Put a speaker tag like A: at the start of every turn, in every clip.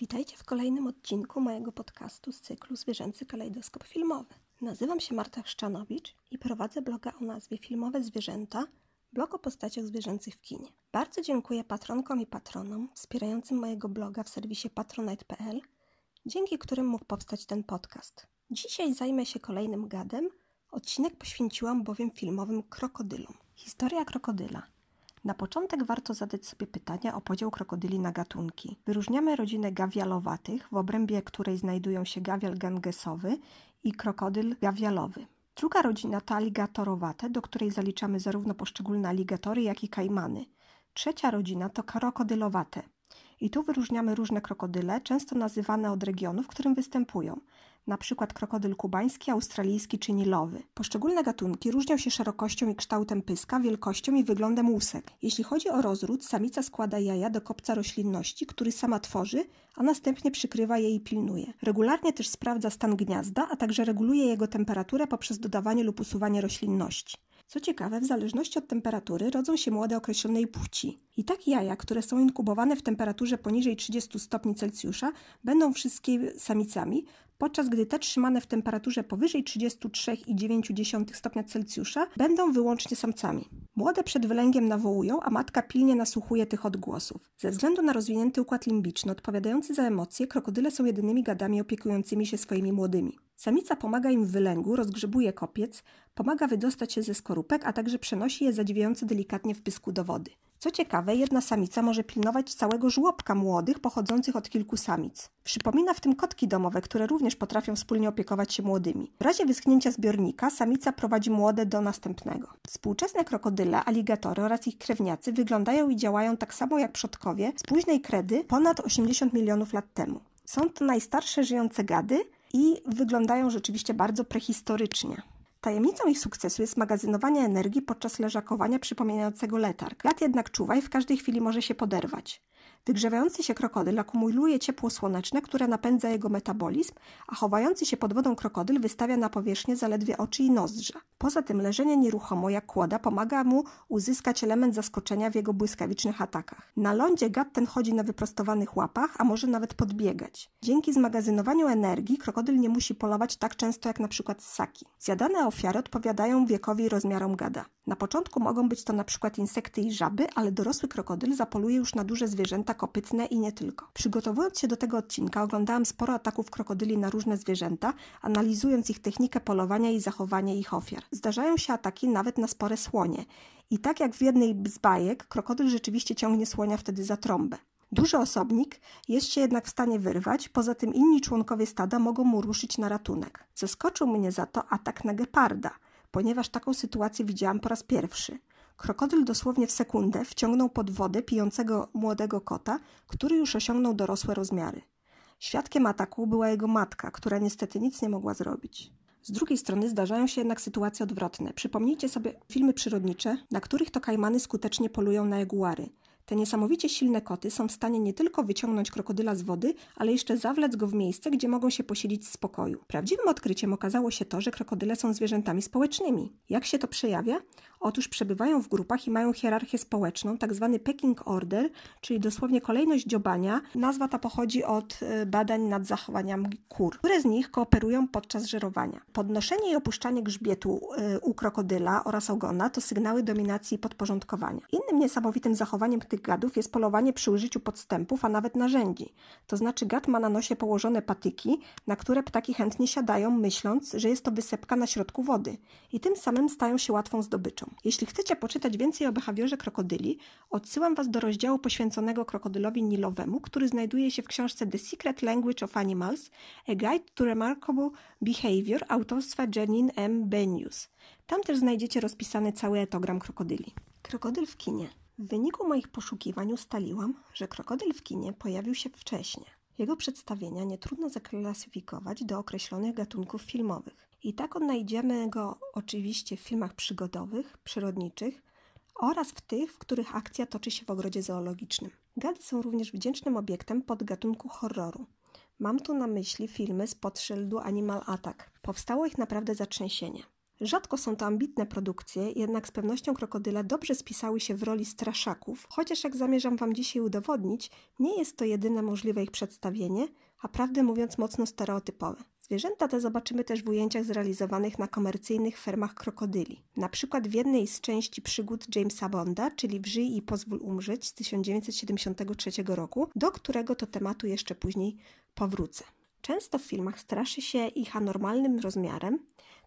A: Witajcie w kolejnym odcinku mojego podcastu z cyklu Zwierzęcy Kalejdoskop Filmowy. Nazywam się Marta Chrzczanowicz i prowadzę bloga o nazwie Filmowe Zwierzęta, blog o postaciach zwierzęcych w kinie. Bardzo dziękuję patronkom i patronom wspierającym mojego bloga w serwisie patronite.pl, dzięki którym mógł powstać ten podcast. Dzisiaj zajmę się kolejnym gadem. Odcinek poświęciłam bowiem filmowym krokodylom. Historia krokodyla – początek warto zadać sobie pytania o podział krokodyli na gatunki. Wyróżniamy rodzinę gawialowatych, w obrębie której znajdują się gawial gangesowy i krokodyl gawialowy. Druga rodzina to aligatorowate, do której zaliczamy zarówno poszczególne aligatory, jak i kajmany. Trzecia rodzina to krokodylowate. I tu wyróżniamy różne krokodyle, często nazywane od regionu, w którym występują przykład krokodyl kubański, australijski czy nilowy. Poszczególne gatunki różnią się szerokością i kształtem pyska, wielkością i wyglądem łusek. Jeśli chodzi o rozród, samica składa jaja do kopca roślinności, który sama tworzy, a następnie przykrywa je i pilnuje. Regularnie też sprawdza stan gniazda, a także reguluje jego temperaturę poprzez dodawanie lub usuwanie roślinności. Co ciekawe, w zależności od temperatury rodzą się młode określonej płci. I tak jaja, które są inkubowane w temperaturze poniżej 30 stopni Celsjusza, będą wszystkie samicami, podczas gdy te trzymane w temperaturze powyżej 33,9 stopnia Celsjusza będą wyłącznie samcami. Młode przed wylęgiem nawołują, a matka pilnie nasłuchuje tych odgłosów. Ze względu na rozwinięty układ limbiczny odpowiadający za emocje, krokodyle są jedynymi gadami opiekującymi się swoimi młodymi. Samica pomaga im w wylęgu, rozgrzebuje kopiec, pomaga wydostać się ze skorupek, a także przenosi je zadziwiająco delikatnie w pysku do wody. Co ciekawe, jedna samica może pilnować całego żłobka młodych pochodzących od kilku samic. Przypomina w tym kotki domowe, które również potrafią wspólnie opiekować się młodymi. W razie wyschnięcia zbiornika samica prowadzi młode do następnego. Współczesne krokodyle, aligatory oraz ich krewniacy wyglądają i działają tak samo jak przodkowie z późnej kredy ponad 80 milionów lat temu. Są to najstarsze żyjące gady i wyglądają rzeczywiście bardzo prehistorycznie. Tajemnicą ich sukcesu jest magazynowanie energii podczas leżakowania przypominającego letarg. Gad jednak czuwa i w każdej chwili może się poderwać. Wygrzewający się krokodyl akumuluje ciepło słoneczne, które napędza jego metabolizm, a chowający się pod wodą krokodyl wystawia na powierzchnię zaledwie oczy i nozdrza. Poza tym leżenie nieruchomo jak kłoda pomaga mu uzyskać element zaskoczenia w jego błyskawicznych atakach. Na lądzie gad ten chodzi na wyprostowanych łapach, a może nawet podbiegać. Dzięki zmagazynowaniu energii krokodyl nie musi polować tak często jak na przykład ssaki. Zjadane ofiary odpowiadają wiekowi i rozmiarom gada. Na początku mogą być to na przykład insekty i żaby, ale dorosły krokodyl zapoluje już na duże zwierzęta kopytne i nie tylko. Przygotowując się do tego odcinka, oglądałam sporo ataków krokodyli na różne zwierzęta, analizując ich technikę polowania i zachowanie ich ofiar. Zdarzają się ataki nawet na spore słonie. I tak jak w jednej z bajek, krokodyl rzeczywiście ciągnie słonia wtedy za trąbę. Duży osobnik jest się jednak w stanie wyrwać, poza tym inni członkowie stada mogą mu ruszyć na ratunek. Zaskoczył mnie za to atak na geparda, ponieważ taką sytuację widziałam po raz pierwszy. Krokodyl dosłownie w sekundę wciągnął pod wodę pijącego młodego kota, który już osiągnął dorosłe rozmiary. Świadkiem ataku była jego matka, która niestety nic nie mogła zrobić. Z drugiej strony zdarzają się jednak sytuacje odwrotne. Przypomnijcie sobie filmy przyrodnicze, na których to kajmany skutecznie polują na jaguary. Te niesamowicie silne koty są w stanie nie tylko wyciągnąć krokodyla z wody, ale jeszcze zawlec go w miejsce, gdzie mogą się posilić w spokoju. Prawdziwym odkryciem okazało się to, że krokodyle są zwierzętami społecznymi. Jak się to przejawia? Otóż przebywają w grupach i mają hierarchię społeczną, tak zwany pecking order, czyli dosłownie kolejność dziobania. Nazwa ta pochodzi od e, badań nad zachowaniami kur, które z nich kooperują podczas żerowania. Podnoszenie i opuszczanie grzbietu e, u krokodyla oraz ogona to sygnały dominacji i podporządkowania. Innym niesamowitym zachowaniem tych gadów jest polowanie przy użyciu podstępów, a nawet narzędzi. To znaczy gad ma na nosie położone patyki, na które ptaki chętnie siadają, myśląc, że jest to wysepka na środku wody i tym samym stają się łatwą zdobyczą. Jeśli chcecie poczytać więcej o behawiorze krokodyli, odsyłam Was do rozdziału poświęconego krokodylowi nilowemu, który znajduje się w książce The Secret Language of Animals – A Guide to Remarkable Behavior autorstwa Janine M. Benius. Tam też znajdziecie rozpisany cały etogram krokodyli. Krokodyl w kinie. W wyniku moich poszukiwań ustaliłam, że krokodyl w kinie pojawił się wcześniej. Jego przedstawienia nie trudno zaklasyfikować do określonych gatunków filmowych. I tak odnajdziemy go oczywiście w filmach przygodowych, przyrodniczych oraz w tych, w których akcja toczy się w ogrodzie zoologicznym. Gady są również wdzięcznym obiektem podgatunku horroru. Mam tu na myśli filmy z podszyldu Animal Attack. Powstało ich naprawdę zatrzęsienie. Rzadko są to ambitne produkcje, jednak z pewnością krokodyle dobrze spisały się w roli straszaków, chociaż jak zamierzam Wam dzisiaj udowodnić, nie jest to jedyne możliwe ich przedstawienie, a prawdę mówiąc mocno stereotypowe. Zwierzęta te zobaczymy też w ujęciach zrealizowanych na komercyjnych fermach krokodyli. Na przykład w jednej z części przygód Jamesa Bonda, czyli Wrzyj i pozwól umrzeć z 1973 roku, do którego to tematu jeszcze później powrócę. Często w filmach straszy się ich anormalnym rozmiarem,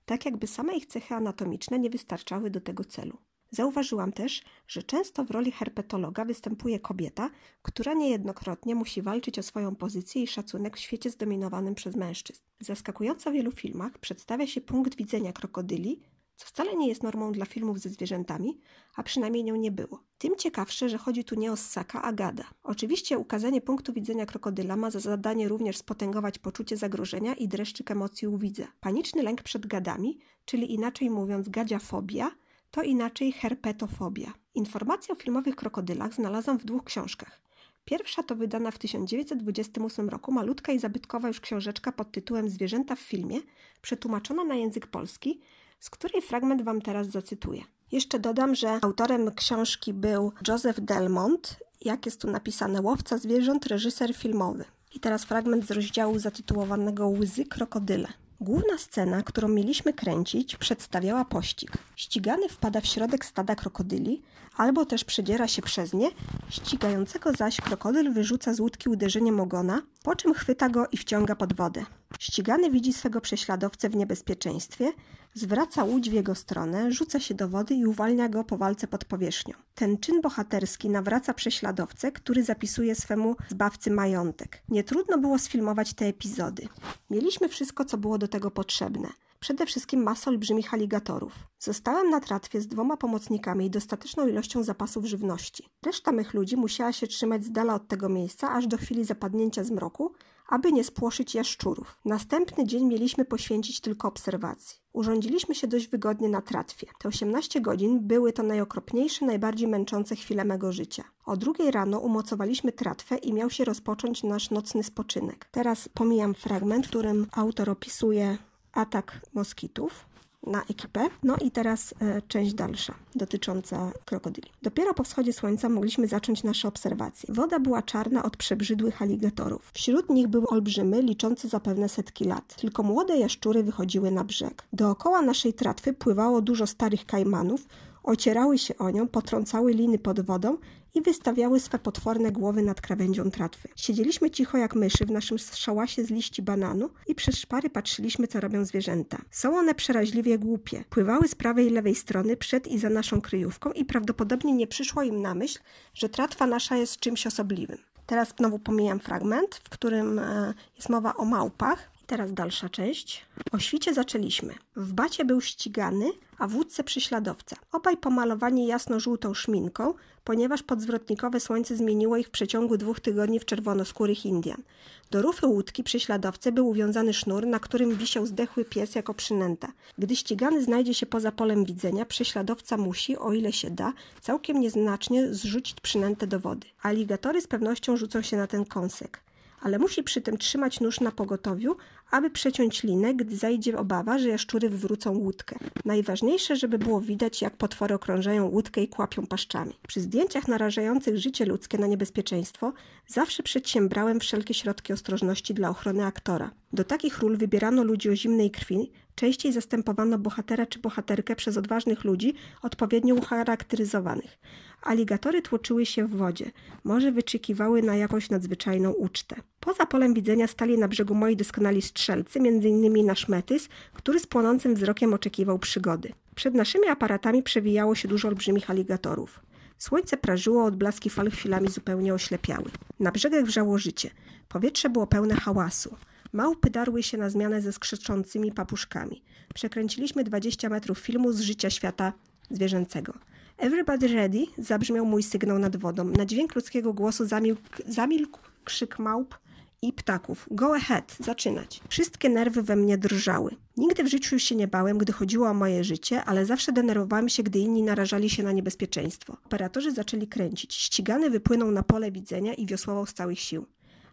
A: tak jakby same ich cechy anatomiczne nie wystarczały do tego celu. Zauważyłam też, że często w roli herpetologa występuje kobieta, która niejednokrotnie musi walczyć o swoją pozycję i szacunek w świecie zdominowanym przez mężczyzn. W zaskakująco wielu filmach przedstawia się punkt widzenia krokodyli, co wcale nie jest normą dla filmów ze zwierzętami, a przynajmniej nią nie było. Tym ciekawsze, że chodzi tu nie o ssaka, a gada. Oczywiście ukazanie punktu widzenia krokodyla ma za zadanie również spotęgować poczucie zagrożenia i dreszczyk emocji u widza. Paniczny lęk przed gadami, czyli inaczej mówiąc gadziafobia, to inaczej herpetofobia. Informacje o filmowych krokodylach znalazłam w dwóch książkach. Pierwsza to wydana w 1928 roku malutka i zabytkowa już książeczka pod tytułem Zwierzęta w filmie, przetłumaczona na język polski, z której fragment Wam teraz zacytuję. Jeszcze dodam, że autorem książki był Joseph Delmont, jak jest tu napisane, łowca zwierząt, reżyser filmowy. I teraz fragment z rozdziału zatytułowanego Łzy krokodyle. Główna scena, którą mieliśmy kręcić, przedstawiała pościg. Ścigany wpada w środek stada krokodyli, albo też przedziera się przez nie, ścigającego zaś krokodyl wyrzuca z łódki uderzeniem ogona, po czym chwyta go i wciąga pod wodę. Ścigany widzi swego prześladowcę w niebezpieczeństwie, zwraca łódź w jego stronę, rzuca się do wody i uwalnia go po walce pod powierzchnią. Ten czyn bohaterski nawraca prześladowcę, który zapisuje swemu zbawcy majątek. Nie trudno było sfilmować te epizody. Mieliśmy wszystko, co było do tego potrzebne. Przede wszystkim masę olbrzymich aligatorów. Zostałem na tratwie z dwoma pomocnikami i dostateczną ilością zapasów żywności. Reszta mych ludzi musiała się trzymać z dala od tego miejsca, aż do chwili zapadnięcia zmroku, aby nie spłoszyć jaszczurów. Następny dzień mieliśmy poświęcić tylko obserwacji. Urządziliśmy się dość wygodnie na tratwie. Te 18 godzin były to najokropniejsze, najbardziej męczące chwile mego życia. O drugiej rano umocowaliśmy tratwę i miał się rozpocząć nasz nocny spoczynek. Teraz pomijam fragment, w którym autor opisuje atak moskitów na ekipę. No i teraz e, część dalsza dotycząca krokodyli. Dopiero po wschodzie słońca mogliśmy zacząć nasze obserwacje. Woda była czarna od przebrzydłych aligatorów. Wśród nich były olbrzymy, liczące zapewne setki lat. Tylko młode jaszczury wychodziły na brzeg. Dookoła naszej tratwy pływało dużo starych kajmanów, ocierały się o nią, potrącały liny pod wodą i wystawiały swe potworne głowy nad krawędzią tratwy. Siedzieliśmy cicho jak myszy w naszym szałasie z liści bananu i przez szpary patrzyliśmy, co robią zwierzęta. Są one przeraźliwie głupie. Pływały z prawej i lewej strony, przed i za naszą kryjówką i prawdopodobnie nie przyszło im na myśl, że tratwa nasza jest czymś osobliwym. Teraz znowu pomijam fragment, w którym e, jest mowa o małpach. Teraz dalsza część. O świcie zaczęliśmy. W bacie był ścigany, a w łódce prześladowca. Obaj pomalowani jasno-żółtą szminką, ponieważ podzwrotnikowe słońce zmieniło ich w przeciągu dwóch tygodni w czerwonoskórych Indian. Do rufy łódki prześladowcy był uwiązany sznur, na którym wisiał zdechły pies jako przynęta. Gdy ścigany znajdzie się poza polem widzenia, prześladowca musi, o ile się da, całkiem nieznacznie zrzucić przynętę do wody. Aligatory z pewnością rzucą się na ten kąsek ale musi przy tym trzymać nóż na pogotowiu, aby przeciąć linę, gdy zajdzie obawa, że jaszczury wywrócą łódkę. Najważniejsze, żeby było widać, jak potwory okrążają łódkę i kłapią paszczami. Przy zdjęciach narażających życie ludzkie na niebezpieczeństwo zawsze przedsiębrałem wszelkie środki ostrożności dla ochrony aktora. Do takich ról wybierano ludzi o zimnej krwi, Częściej zastępowano bohatera czy bohaterkę przez odważnych ludzi odpowiednio ucharakteryzowanych. Aligatory tłoczyły się w wodzie, może wyczekiwały na jakąś nadzwyczajną ucztę. Poza polem widzenia stali na brzegu moi doskonali strzelcy, m.in. nasz Metys, który z płonącym wzrokiem oczekiwał przygody. Przed naszymi aparatami przewijało się dużo olbrzymich aligatorów. Słońce prażyło, odblaski fal chwilami zupełnie oślepiały. Na brzegach wrzało życie. Powietrze było pełne hałasu. Małpy darły się na zmianę ze skrzyczącymi papuszkami. Przekręciliśmy 20 metrów filmu z życia świata zwierzęcego. Everybody ready? Zabrzmiał mój sygnał nad wodą. Na dźwięk ludzkiego głosu zamilkł, zamilkł krzyk małp i ptaków. Go ahead, zaczynać. Wszystkie nerwy we mnie drżały. Nigdy w życiu się nie bałem, gdy chodziło o moje życie, ale zawsze denerwowałem się, gdy inni narażali się na niebezpieczeństwo. Operatorzy zaczęli kręcić. Ścigany wypłynął na pole widzenia i wiosłował z całych sił.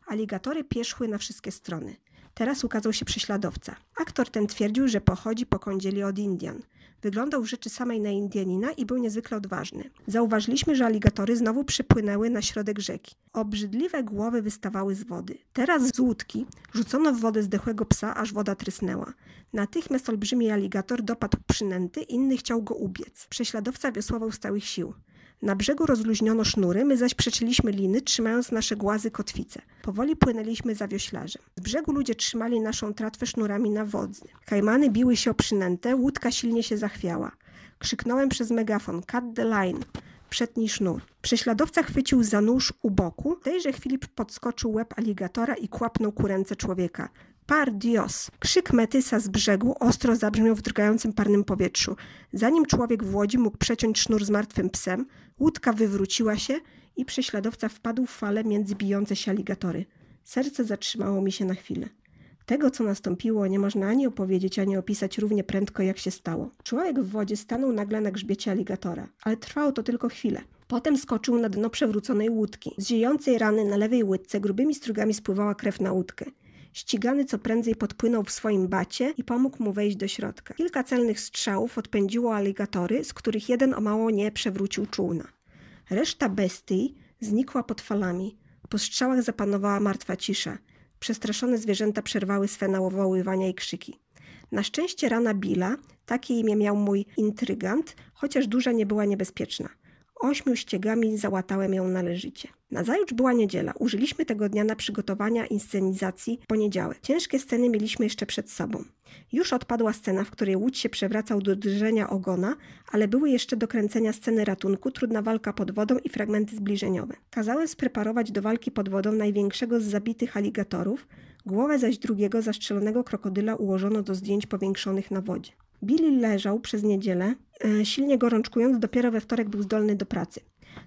A: Aligatory pierzchły na wszystkie strony. Teraz ukazał się prześladowca. Aktor ten twierdził, że pochodzi po kądzieli od Indian. Wyglądał w rzeczy samej na Indianina i był niezwykle odważny. Zauważyliśmy, że aligatory znowu przypłynęły na środek rzeki. Obrzydliwe głowy wystawały z wody. Teraz z łódki rzucono w wodę zdechłego psa, aż woda trysnęła. Natychmiast olbrzymi aligator dopadł przynęty, inny chciał go ubiec. Prześladowca wiosłował z całych sił. Na brzegu rozluźniono sznury, my zaś przecięliśmy liny, trzymając nasze głazy kotwice. Powoli płynęliśmy za wioślarzem. Z brzegu ludzie trzymali naszą tratwę sznurami na wodzy. Kajmany biły się o przynętę, łódka silnie się zachwiała. Krzyknąłem przez megafon: Cut the line! Przedni sznur. Prześladowca chwycił za nóż u boku. W tejże chwili podskoczył łeb aligatora i kłapnął ku ręce człowieka. Par Dios! Krzyk Metysa z brzegu ostro zabrzmiał w drgającym parnym powietrzu. Zanim człowiek w łodzi mógł przeciąć sznur z martwym psem, łódka wywróciła się i prześladowca wpadł w fale między bijące się aligatory. Serce zatrzymało mi się na chwilę. Tego, co nastąpiło, nie można ani opowiedzieć, ani opisać równie prędko, jak się stało. Człowiek w wodzie stanął nagle na grzbiecie aligatora, ale trwało to tylko chwilę. Potem skoczył na dno przewróconej łódki. Z ziejącej rany na lewej łydce grubymi strugami spływała krew na łódkę. Ścigany co prędzej podpłynął w swoim bacie i pomógł mu wejść do środka. Kilka celnych strzałów odpędziło aligatory, z których jeden o mało nie przewrócił czółna. Reszta bestii znikła pod falami. Po strzałach zapanowała martwa cisza. Przestraszone zwierzęta przerwały swe nawoływania i krzyki. Na szczęście rana Billa, takie imię miał mój intrygant, chociaż duża nie była niebezpieczna. Ośmiu ściegami załatałem ją należycie. Nazajutrz była niedziela. Użyliśmy tego dnia na przygotowania inscenizacji poniedziałek. Ciężkie sceny mieliśmy jeszcze przed sobą. Już odpadła scena, w której łódź się przewracał do drżenia ogona, ale były jeszcze do kręcenia sceny ratunku, trudna walka pod wodą i fragmenty zbliżeniowe. Kazałem spreparować do walki pod wodą największego z zabitych aligatorów, głowę zaś drugiego zastrzelonego krokodyla ułożono do zdjęć powiększonych na wodzie. Billy leżał przez niedzielę, e, silnie gorączkując, dopiero we wtorek był zdolny do pracy.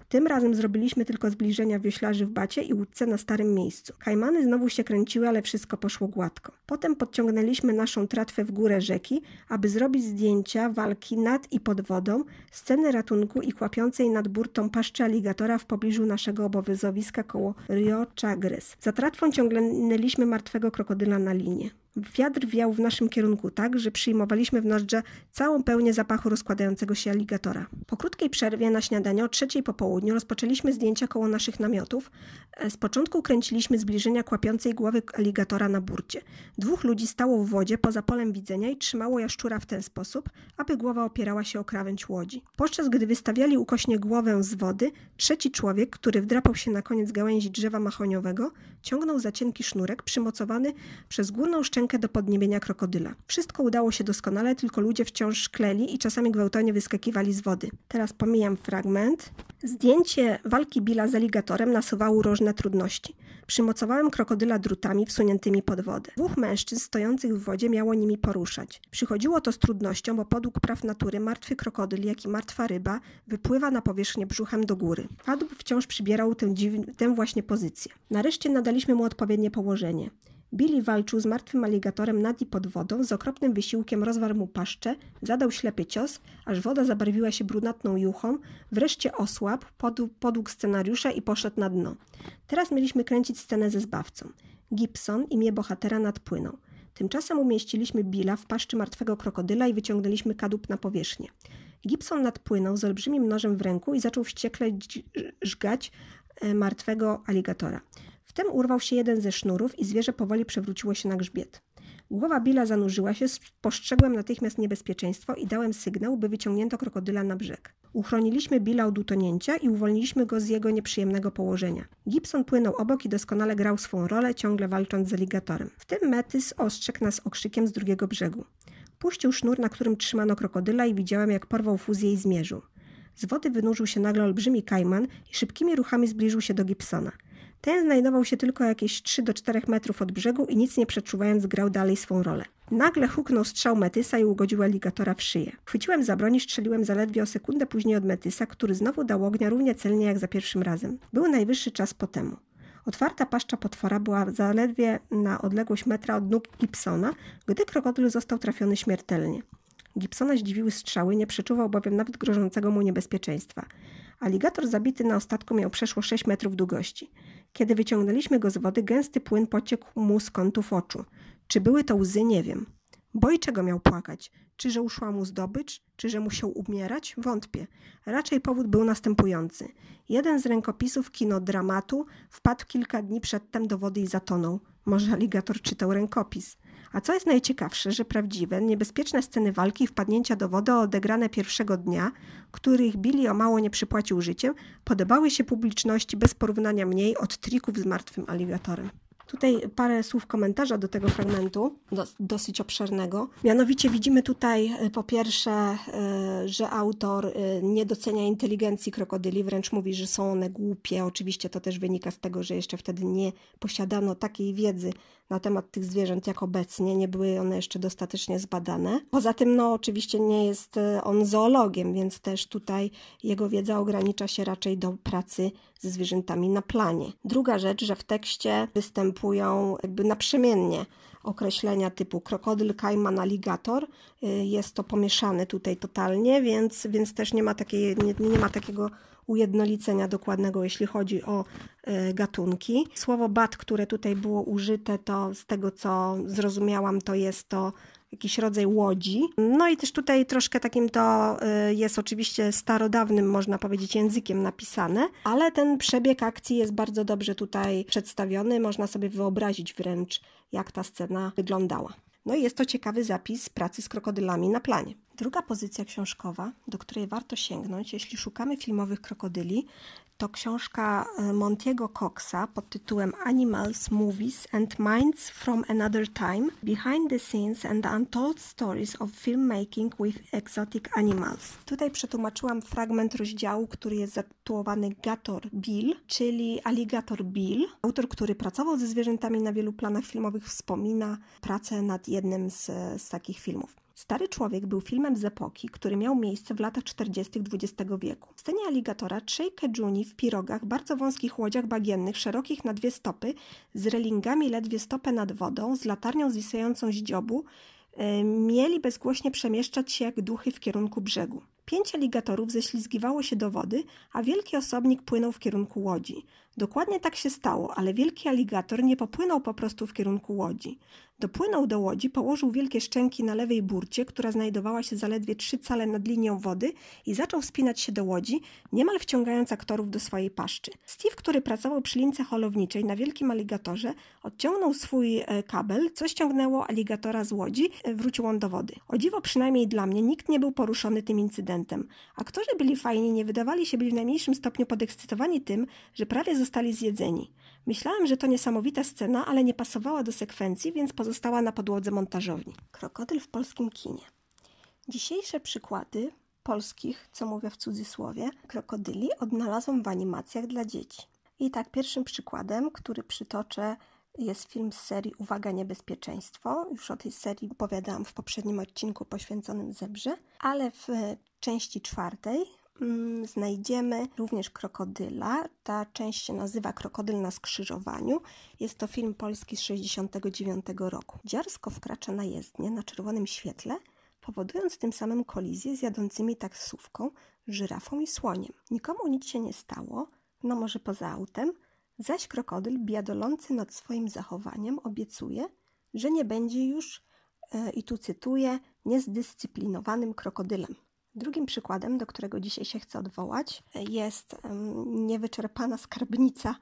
A: Tym razem zrobiliśmy tylko zbliżenia wioślarzy w bacie i łódce na starym miejscu. Kajmany znowu się kręciły, ale wszystko poszło gładko. Potem podciągnęliśmy naszą tratwę w górę rzeki, aby zrobić zdjęcia walki nad i pod wodą, sceny ratunku i kłapiącej nad burtą paszczy aligatora w pobliżu naszego obowiązowiska koło Rio Chagres. Za tratwą ciągnęliśmy martwego krokodyla na linie. Wiatr wiał w naszym kierunku tak, że przyjmowaliśmy w nozdrze całą pełnię zapachu rozkładającego się aligatora. Po krótkiej przerwie na śniadanie o trzeciej po południu rozpoczęliśmy zdjęcia koło naszych namiotów. E, z początku kręciliśmy zbliżenia kłapiącej głowy aligatora na burcie. Dwóch ludzi stało w wodzie poza polem widzenia i trzymało jaszczura w ten sposób, aby głowa opierała się o krawędź łodzi. Podczas gdy wystawiali ukośnie głowę z wody, trzeci człowiek, który wdrapał się na koniec gałęzi drzewa mahoniowego, ciągnął za cienki sznurek przymocowany przez górną szczękę do podniebienia krokodyla. Wszystko udało się doskonale, tylko ludzie wciąż szkleli i czasami gwałtownie wyskakiwali z wody. Teraz pomijam fragment. Zdjęcie walki Billa z aligatorem nasuwało różne trudności. Przymocowałem krokodyla drutami wsuniętymi pod wodę. Dwóch mężczyzn stojących w wodzie miało nimi poruszać. Przychodziło to z trudnością, bo podług praw natury martwy krokodyl, jak i martwa ryba wypływa na powierzchnię brzuchem do góry. Padł wciąż przybierał tę, dziw- tę właśnie pozycję. Nareszcie nadaliśmy mu odpowiednie położenie. Billy walczył z martwym aligatorem nad i pod wodą, z okropnym wysiłkiem rozwarł mu paszczę, zadał ślepy cios, aż woda zabarwiła się brunatną juchą, wreszcie osłabł, podł, podług scenariusza i poszedł na dno. Teraz mieliśmy kręcić scenę ze zbawcą. Gibson, imię bohatera, nadpłynął. Tymczasem umieściliśmy Billa w paszczy martwego krokodyla i wyciągnęliśmy kadłub na powierzchnię. Gibson nadpłynął z olbrzymim nożem w ręku i zaczął wściekle żgać e, martwego aligatora. Wtem urwał się jeden ze sznurów i zwierzę powoli przewróciło się na grzbiet. Głowa Billa zanurzyła się, spostrzegłem natychmiast niebezpieczeństwo i dałem sygnał, by wyciągnięto krokodyla na brzeg. Uchroniliśmy Billa od utonięcia i uwolniliśmy go z jego nieprzyjemnego położenia. Gibson płynął obok i doskonale grał swą rolę, ciągle walcząc z aligatorem. W tym Metys ostrzegł nas okrzykiem z drugiego brzegu. Puścił sznur, na którym trzymano krokodyla i widziałem, jak porwał fuzję i zmierzył. Z wody wynurzył się nagle olbrzymi kajman i szybkimi ruchami zbliżył się do Gibsona. Ten znajdował się tylko jakieś 3 do 4 metrów od brzegu i nic nie przeczuwając grał dalej swą rolę. Nagle huknął strzał Metysa i ugodził aligatora w szyję. Chwyciłem za broń i strzeliłem zaledwie o sekundę później od Metysa, który znowu dał ognia równie celnie jak za pierwszym razem. Był najwyższy czas po temu. Otwarta paszcza potwora była zaledwie na odległość metra od nóg Gibsona, gdy krokodyl został trafiony śmiertelnie. Gibsona zdziwiły strzały, nie przeczuwał bowiem nawet grożącego mu niebezpieczeństwa. Aligator zabity na ostatku miał przeszło 6 metrów długości. Kiedy wyciągnęliśmy go z wody, gęsty płyn pociekł mu z kątów oczu. Czy były to łzy, nie wiem. Bo i czego miał płakać? Czy że uszła mu zdobycz? Czy że musiał umierać? Wątpię. Raczej powód był następujący. Jeden z rękopisów kinodramatu wpadł kilka dni przedtem do wody i zatonął. Może aligator czytał rękopis. A co jest najciekawsze, że prawdziwe, niebezpieczne sceny walki i wpadnięcia do wody odegrane pierwszego dnia, których Billy o mało nie przypłacił życiem, podobały się publiczności bez porównania mniej od trików z martwym aligatorem. Tutaj parę słów komentarza do tego fragmentu, dosyć obszernego. Mianowicie widzimy tutaj e, po pierwsze, e, że autor e, nie docenia inteligencji krokodyli, wręcz mówi, że są one głupie. Oczywiście to też wynika z tego, że jeszcze wtedy nie posiadano takiej wiedzy na temat tych zwierząt jak obecnie, nie były one jeszcze dostatecznie zbadane. Poza tym, no oczywiście nie jest on zoologiem, więc też tutaj jego wiedza ogranicza się raczej do pracy ze zwierzętami na planie. Druga rzecz, że w tekście występują jakby naprzemiennie określenia typu krokodyl, kajman, aligator. Y, jest to pomieszane tutaj totalnie, więc, więc też nie ma, takiej, nie, nie ma takiego ujednolicenia dokładnego, jeśli chodzi o y, gatunki. Słowo bat, które tutaj było użyte, to z tego co zrozumiałam, to jest to jakiś rodzaj łodzi. No i też tutaj troszkę takim to y, jest oczywiście starodawnym, można powiedzieć, językiem napisane, ale ten przebieg akcji jest bardzo dobrze tutaj przedstawiony. Można sobie wyobrazić wręcz, jak ta scena wyglądała. No i jest to ciekawy zapis pracy z krokodylami na planie. Druga pozycja książkowa, do której warto sięgnąć, jeśli szukamy filmowych krokodyli, to książka e, Montiego Coxa pod tytułem Animals, Movies and Minds from Another Time Behind the Scenes and Untold Stories of Filmmaking with Exotic Animals. Tutaj przetłumaczyłam fragment rozdziału, który jest zatytułowany Gator Bill, czyli Alligator Bill. Autor, który pracował ze zwierzętami na wielu planach filmowych, wspomina pracę nad jednym z, z takich filmów. Stary człowiek był filmem z epoki, który miał miejsce w latach 40. XX wieku. W scenie aligatora trzej kejuni w pirogach, bardzo wąskich łodziach bagiennych, szerokich na dwie stopy, z relingami ledwie stopę nad wodą, z latarnią zwisającą z dziobu, yy, mieli bezgłośnie przemieszczać się jak duchy w kierunku brzegu. Pięć aligatorów ześlizgiwało się do wody, a wielki osobnik płynął w kierunku łodzi. Dokładnie tak się stało, ale wielki aligator nie popłynął po prostu w kierunku łodzi. Dopłynął do łodzi, położył wielkie szczęki na lewej burcie, która znajdowała się zaledwie trzy cale nad linią wody i zaczął wspinać się do łodzi, niemal wciągając aktorów do swojej paszczy. Steve, który pracował przy lince holowniczej na wielkim aligatorze, odciągnął swój e, kabel, co ściągnęło aligatora z łodzi, e, wrócił on do wody. O dziwo przynajmniej dla mnie nikt nie był poruszony tym incydentem. Aktorzy byli fajni, nie wydawali się być w najmniejszym stopniu podekscytowani tym, że prawie zostali zjedzeni. Myślałem, że to niesamowita scena, ale nie pasowała do sekwencji, więc pozostała na podłodze montażowni. Krokodyl w polskim kinie. Dzisiejsze przykłady polskich, co mówię w cudzysłowie, krokodyli odnalazłam w animacjach dla dzieci. I tak pierwszym przykładem, który przytoczę, jest film z serii Uwaga Niebezpieczeństwo. Już o tej serii opowiadałam w poprzednim odcinku poświęconym Zebrze, ale w części czwartej Mm, znajdziemy również krokodyla. Ta część się nazywa Krokodyl na skrzyżowaniu. Jest to film polski z 1969 roku. Dziarsko wkracza na jezdnię na czerwonym świetle, powodując tym samym kolizję z jadącymi taksówką, żyrafą i słoniem. Nikomu nic się nie stało, no może poza autem, zaś krokodyl, biadolący nad swoim zachowaniem, obiecuje, że nie będzie już, e, i tu cytuję, niezdyscyplinowanym krokodylem. Drugim przykładem, do którego dzisiaj się chcę odwołać, jest niewyczerpana skarbnica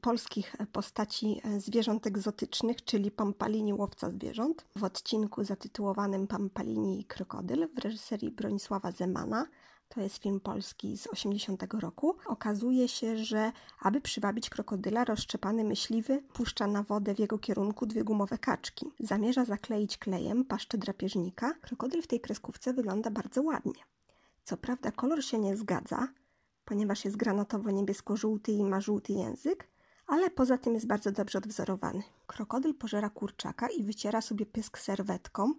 A: polskich postaci e, zwierząt egzotycznych, czyli Pampalini łowca zwierząt, w odcinku zatytułowanym Pampalini i krokodyl w reżyserii Bronisława Zemana to jest film polski z 80 roku, okazuje się, że aby przywabić krokodyla, rozszczepany myśliwy puszcza na wodę w jego kierunku dwie gumowe kaczki. Zamierza zakleić klejem paszczę drapieżnika. Krokodyl w tej kreskówce wygląda bardzo ładnie. Co prawda kolor się nie zgadza, ponieważ jest granatowo-niebiesko-żółty i ma żółty język, ale poza tym jest bardzo dobrze odwzorowany. Krokodyl pożera kurczaka i wyciera sobie pysk serwetką,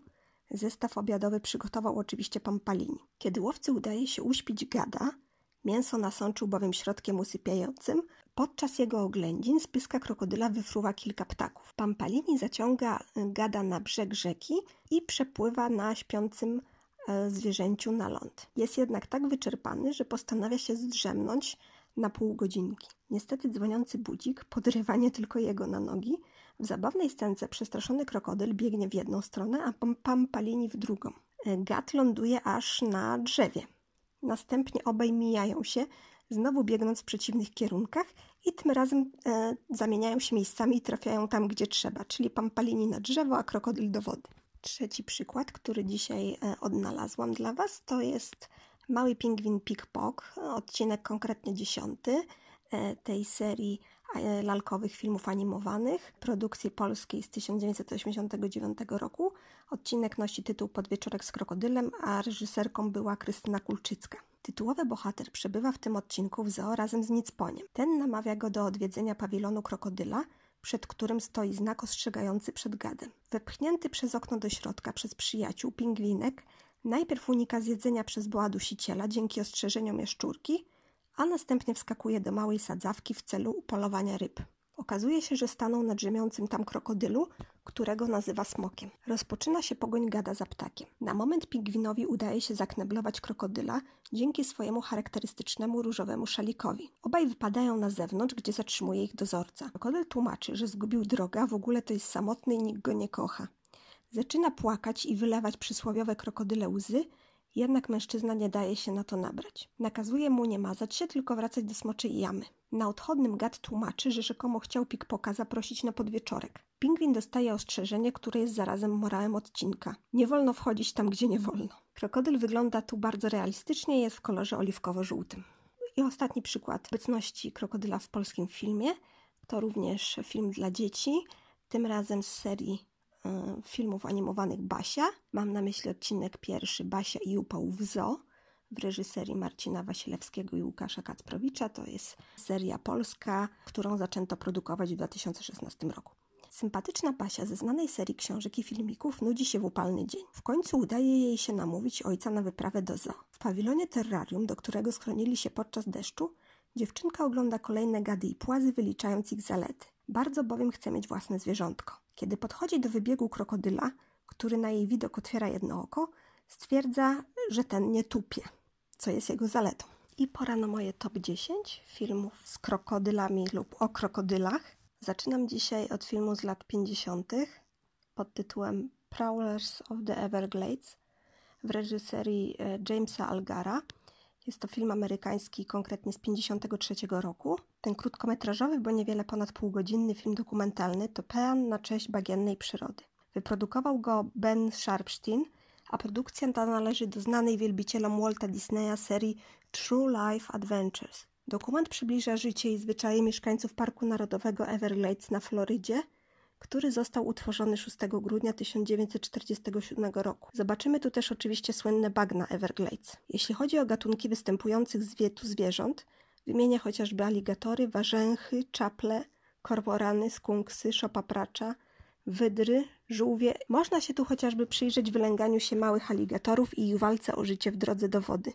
A: Zestaw obiadowy przygotował oczywiście Pampalini. Kiedy łowcy udaje się uśpić gada, mięso nasączył bowiem środkiem usypiającym, podczas jego oględzin z pyska krokodyla wyfruwa kilka ptaków. Pampalini zaciąga gada na brzeg rzeki i przepływa na śpiącym e, zwierzęciu na ląd. Jest jednak tak wyczerpany, że postanawia się zdrzemnąć na pół godzinki. Niestety dzwoniący budzik podrywa nie tylko jego na nogi, W zabawnej scence przestraszony krokodyl biegnie w jedną stronę, a Pampalini w drugą. E, Gat ląduje aż na drzewie. Następnie obaj mijają się, znowu biegnąc w przeciwnych kierunkach i tym razem e, zamieniają się miejscami i trafiają tam, gdzie trzeba, czyli Pampalini na drzewo, a krokodyl do wody. Trzeci przykład, który dzisiaj e, odnalazłam dla Was, to jest Mały Pingwin Pik-Pok, odcinek konkretnie dziesiąty e, tej serii lalkowych filmów animowanych produkcji polskiej z 1989 roku. Odcinek nosi tytuł Podwieczorek z krokodylem, a reżyserką była Krystyna Kulczycka. Tytułowy bohater przebywa w tym odcinku w zoo razem z Nicponiem. Ten namawia go do odwiedzenia pawilonu krokodyla, przed którym stoi znak ostrzegający przed gadem. Wepchnięty przez okno do środka przez przyjaciół, pingwinek najpierw unika zjedzenia przez boa dusiciela dzięki ostrzeżeniom jaszczurki, a następnie wskakuje do małej sadzawki w celu upolowania ryb. Okazuje się, że stanął na drzemiącym tam krokodylu, którego nazywa smokiem. Rozpoczyna się pogoń gada za ptakiem. Na moment pingwinowi udaje się zakneblować krokodyla dzięki swojemu charakterystycznemu różowemu szalikowi. Obaj wypadają na zewnątrz, gdzie zatrzymuje ich dozorca. Krokodyl tłumaczy, że zgubił drogę, w ogóle to jest samotny i nikt go nie kocha. Zaczyna płakać i wylewać przysłowiowe krokodyle łzy, jednak mężczyzna nie daje się na to nabrać. Nakazuje mu nie mazać się, tylko wracać do smoczej jamy. Na odchodnym gad tłumaczy, że rzekomo chciał Pikpoka zaprosić na podwieczorek. Pingwin dostaje ostrzeżenie, które jest zarazem morałem odcinka. Nie wolno wchodzić tam, gdzie nie wolno. Krokodyl wygląda tu bardzo realistycznie, jest w kolorze oliwkowo-żółtym. I ostatni przykład obecności krokodyla w polskim filmie to również film dla dzieci, tym razem z serii filmów animowanych Basia. Mam na myśli odcinek pierwszy Basia i upał w zoo w reżyserii Marcina Wasilewskiego i Łukasza Kacprowicza. To jest seria polska, którą zaczęto produkować w 2016 roku. Sympatyczna Basia ze znanej serii książek i filmików nudzi się w upalny dzień. W końcu udaje jej się namówić ojca na wyprawę do zoo. W pawilonie terrarium, do którego schronili się podczas deszczu, dziewczynka ogląda kolejne gady i płazy, wyliczając ich zalety. Bardzo bowiem chce mieć własne zwierzątko. Kiedy podchodzi do wybiegu krokodyla, który na jej widok otwiera jedno oko, stwierdza, że ten nie tupie, co jest jego zaletą. I pora na moje top 10 filmów z krokodylami lub o krokodylach. Zaczynam dzisiaj od filmu z lat 50. pod tytułem Prowlers of the Everglades w reżyserii e, Jamesa Algara. Jest to film amerykański, konkretnie z 53 roku. Ten krótkometrażowy, bo niewiele ponad półgodzinny film dokumentalny to pean na cześć bagiennej przyrody. Wyprodukował go Ben Sharpstein, a produkcja ta należy do znanej wielbicielom Walta Disneya serii True Life Adventures. Dokument przybliża życie i zwyczaje mieszkańców Parku Narodowego Everglades na Florydzie, który został utworzony 6 grudnia 1947 roku. Zobaczymy tu też oczywiście słynne bagna Everglades. Jeśli chodzi o gatunki występujących z wietu zwierząt, wymienię chociażby aligatory, warzęchy, czaple, kormorany, skunksy, szopapracza, wydry, żółwie. Można się tu chociażby przyjrzeć wylęganiu się małych aligatorów i ich walce o życie w drodze do wody.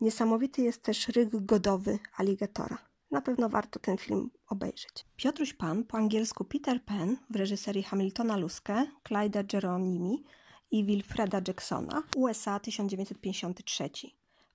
A: Niesamowity jest też ryk godowy aligatora. Na pewno warto ten film obejrzeć. Piotruś Pan, po angielsku Peter Pan, w reżyserii Hamiltona Luske, Clyda Geronimi i Wilfreda Jacksona, USA 1953.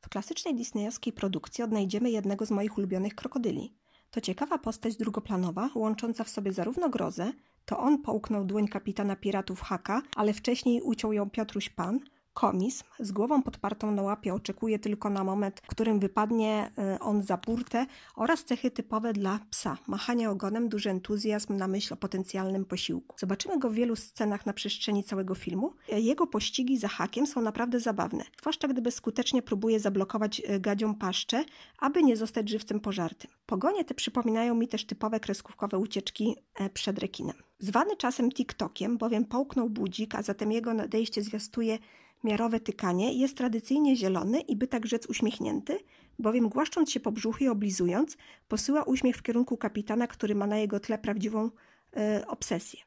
A: W klasycznej disneyowskiej produkcji odnajdziemy jednego z moich ulubionych krokodyli. To ciekawa postać drugoplanowa, łącząca w sobie zarówno grozę, to on połknął dłoń kapitana piratów Haka, ale wcześniej uciął ją Piotruś Pan, Komism z głową podpartą na łapie oczekuje tylko na moment, w którym wypadnie e, on za burtę oraz cechy typowe dla psa. Machanie ogonem, duży entuzjazm na myśl o potencjalnym posiłku. Zobaczymy go w wielu scenach na przestrzeni całego filmu. E, jego pościgi za hakiem są naprawdę zabawne, zwłaszcza gdy skutecznie próbuje zablokować e, gadzią paszczę, aby nie zostać żywcem pożartym. Pogonie te przypominają mi też typowe kreskówkowe ucieczki przed rekinem. Zwany czasem TikTokiem, bowiem połknął budzik, a zatem jego nadejście zwiastuje miarowe tykanie, jest tradycyjnie zielony i by tak rzec uśmiechnięty, bowiem głaszcząc się po brzuchu i oblizując, posyła uśmiech w kierunku kapitana, który ma na jego tle prawdziwą e, obsesję.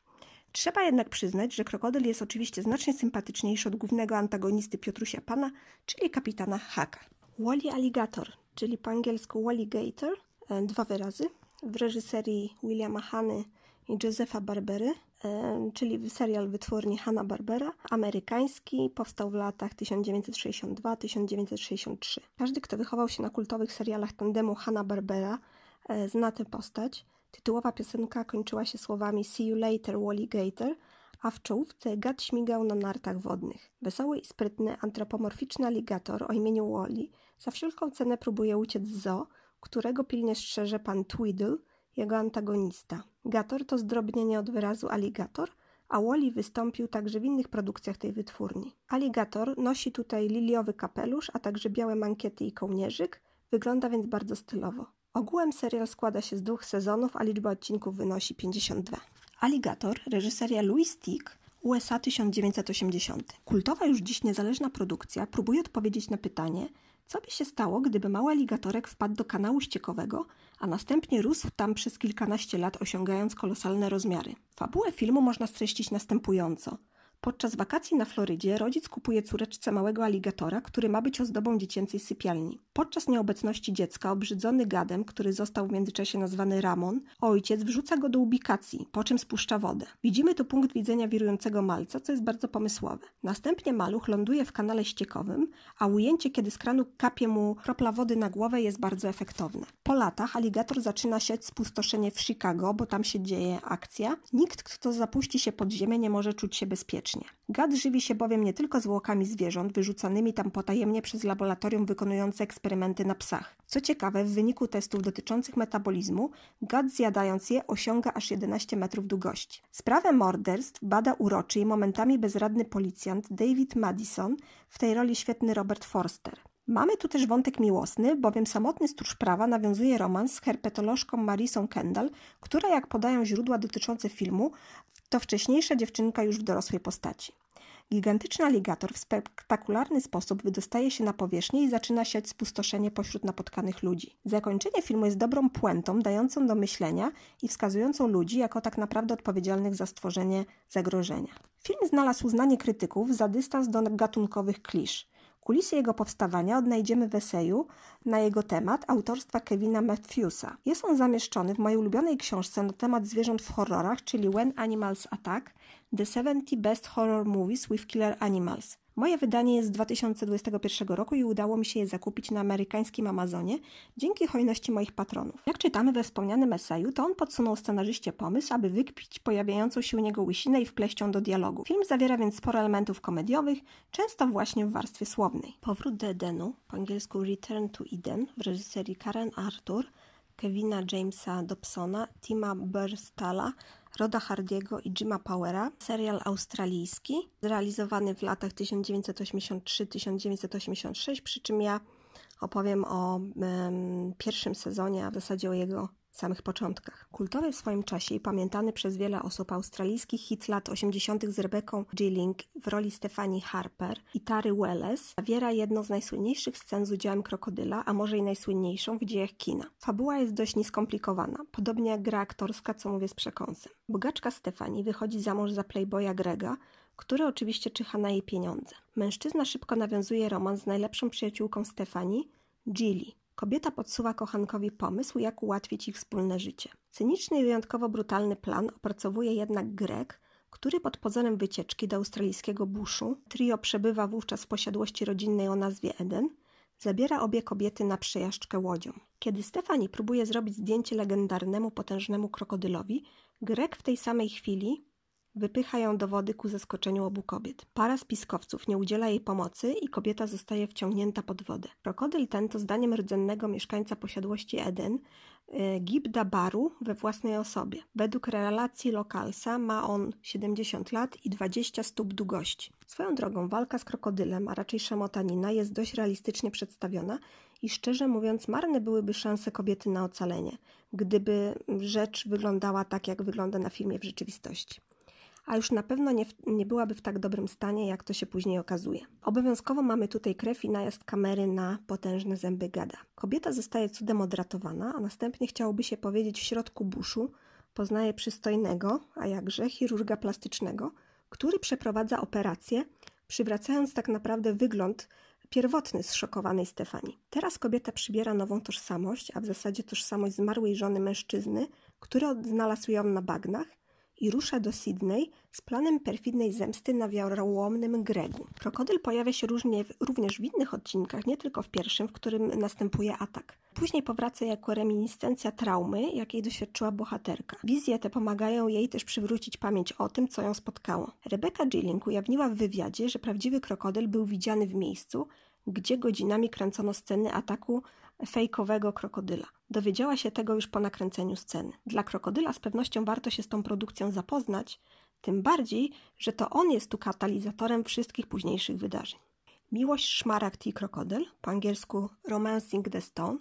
A: Trzeba jednak przyznać, że krokodyl jest oczywiście znacznie sympatyczniejszy od głównego antagonisty Piotrusia Pana, czyli kapitana Haka. Wally Alligator, czyli po angielsku Wally Gator, e, dwa wyrazy, w reżyserii Williama Hany i Josepha Barbery, czyli serial wytwórni Hanna-Barbera, amerykański, powstał w latach 1962-1963. Każdy, kto wychował się na kultowych serialach tandemu Hanna-Barbera, e, zna tę postać. Tytułowa piosenka kończyła się słowami See you later, Gator, a w czołówce gad śmigał na nartach wodnych. Wesoły i sprytny, antropomorficzny aligator o imieniu Wally za wszelką cenę próbuje uciec z zoo, którego pilnie strzeże pan Tweedle, jego antagonista. Gator to zdrobnienie od wyrazu aligator, a Wally wystąpił także w innych produkcjach tej wytwórni. Aligator nosi tutaj liliowy kapelusz, a także białe mankiety i kołnierzyk, wygląda więc bardzo stylowo. Ogółem serial składa się z dwóch sezonów, a liczba odcinków wynosi 52. Alligator, reżyseria Louis Tick, USA 1980. Kultowa już dziś niezależna produkcja próbuje odpowiedzieć na pytanie, co by się stało, gdyby mały aligatorek wpadł do kanału ściekowego, a następnie rósł tam przez kilkanaście lat, osiągając kolosalne rozmiary. Fabułę filmu można streścić następująco – Podczas wakacji na Florydzie rodzic kupuje córeczce małego aligatora, który ma być ozdobą dziecięcej sypialni. Podczas nieobecności dziecka, obrzydzony gadem, który został w międzyczasie nazwany Ramon, ojciec wrzuca go do ubikacji, po czym spuszcza wodę. Widzimy tu punkt widzenia wirującego malca, co jest bardzo pomysłowe. Następnie maluch ląduje w kanale ściekowym, a ujęcie, kiedy z kranu kapie mu kropla wody na głowę, jest bardzo efektowne. Po latach aligator zaczyna siać spustoszenie w Chicago, bo tam się dzieje akcja. Nikt, kto zapuści się pod ziemię, nie może czuć się bezpiecznie. Gad żywi się bowiem nie tylko zwłokami zwierząt wyrzucanymi tam potajemnie przez laboratorium wykonujące eksperymenty na psach. Co ciekawe, w wyniku testów dotyczących metabolizmu, gad zjadając je osiąga aż 11 metrów długości. Sprawę morderstw bada uroczy i momentami bezradny policjant David Madison, w tej roli świetny Robert Forster. Mamy tu też wątek miłosny, bowiem samotny stróż prawa nawiązuje romans z herpetolożką Marisą Kendall, która, jak podają źródła dotyczące filmu, to wcześniejsza dziewczynka już w dorosłej postaci. Gigantyczny aligator w spektakularny sposób wydostaje się na powierzchnię i zaczyna siać spustoszenie pośród napotkanych ludzi. Zakończenie filmu jest dobrą puentą, dającą do myślenia i wskazującą ludzi jako tak naprawdę odpowiedzialnych za stworzenie zagrożenia. Film znalazł uznanie krytyków za dystans do gatunkowych klisz. Kulisy jego powstawania odnajdziemy w eseju na jego temat autorstwa Kevina Matthewsa. Jest on zamieszczony w mojej ulubionej książce na temat zwierząt w horrorach, czyli When Animals Attack – The 70 Best Horror Movies with Killer Animals. Moje wydanie jest z 2021 roku i udało mi się je zakupić na amerykańskim Amazonie dzięki hojności moich patronów. Jak czytamy we wspomnianym eseju, to on podsunął scenarzyście pomysł, aby wykpić pojawiającą się u niego łysinę i wpleść ją do dialogu. Film zawiera więc sporo elementów komediowych, często właśnie w warstwie słownej. Powrót do Edenu, po angielsku Return to Eden, w reżyserii Karen Arthur, Kevina Jamesa Dobsona, Tima Burstala, Roda Hardiego i Jima Powera, serial australijski, zrealizowany w latach 1983-1986, przy czym ja opowiem o um, pierwszym sezonie, a w zasadzie o jego samych początkach. Kultowy w swoim czasie i pamiętany przez wiele osób australijski hit lat 80. z Rebeką Gilling w roli Stefani Harper i Tary Welles zawiera jedną z najsłynniejszych scen z udziałem krokodyla, a może i najsłynniejszą w dziejach kina. Fabuła jest dość nieskomplikowana, podobnie jak gra aktorska, co mówię z przekąsem. Bogaczka Stefani wychodzi za mąż za playboya Grega, który oczywiście czyha na jej pieniądze. Mężczyzna szybko nawiązuje romans z najlepszą przyjaciółką Stefani, Gilly. Kobieta podsuwa kochankowi pomysł, jak ułatwić ich wspólne życie. Cyniczny i wyjątkowo brutalny plan opracowuje jednak Greg, który pod pozorem wycieczki do australijskiego buszu, trio przebywa wówczas w posiadłości rodzinnej o nazwie Eden, zabiera obie kobiety na przejażdżkę łodzią. Kiedy Stefani próbuje zrobić zdjęcie legendarnemu, potężnemu krokodylowi, Greg w tej samej chwili Wypycha ją do wody ku zaskoczeniu obu kobiet. Para spiskowców nie udziela jej pomocy i kobieta zostaje wciągnięta pod wodę. Krokodyl ten to zdaniem rdzennego mieszkańca posiadłości Eden y, Gibda Baru we własnej osobie. Według relacji Lokalsa ma on 70 lat i 20 stóp długości. Swoją drogą walka z krokodylem, a raczej szamotanina jest dość realistycznie przedstawiona i szczerze mówiąc marne byłyby szanse kobiety na ocalenie, gdyby rzecz wyglądała tak, jak wygląda na filmie w rzeczywistości a już na pewno nie, nie byłaby w tak dobrym stanie, jak to się później okazuje. Obowiązkowo mamy tutaj krew i najazd kamery na potężne zęby gada. Kobieta zostaje cudem odratowana, a następnie chciałoby się powiedzieć w środku buszu poznaje przystojnego, a jakże chirurga plastycznego, który przeprowadza operację, przywracając tak naprawdę wygląd pierwotny zszokowanej Stefanii. Teraz kobieta przybiera nową tożsamość, a w zasadzie tożsamość zmarłej żony mężczyzny, który odnalazł ją na bagnach i rusza do Sydney z planem perfidnej zemsty na wiarołomnym Gregu. Krokodyl pojawia się różnie, również w innych odcinkach, nie tylko w pierwszym, w którym następuje atak. Później powraca jako reminiscencja traumy, jakiej doświadczyła bohaterka. Wizje te pomagają jej też przywrócić pamięć o tym, co ją spotkało. Rebecca Gilling ujawniła w wywiadzie, że prawdziwy krokodyl był widziany w miejscu, gdzie godzinami kręcono sceny ataku fejkowego krokodyla. Dowiedziała się tego już po nakręceniu sceny. Dla krokodyla z pewnością warto się z tą produkcją zapoznać, tym bardziej, że to on jest tu katalizatorem wszystkich późniejszych wydarzeń. Miłość, szmaragd i krokodyl, po angielsku Romancing the Stone,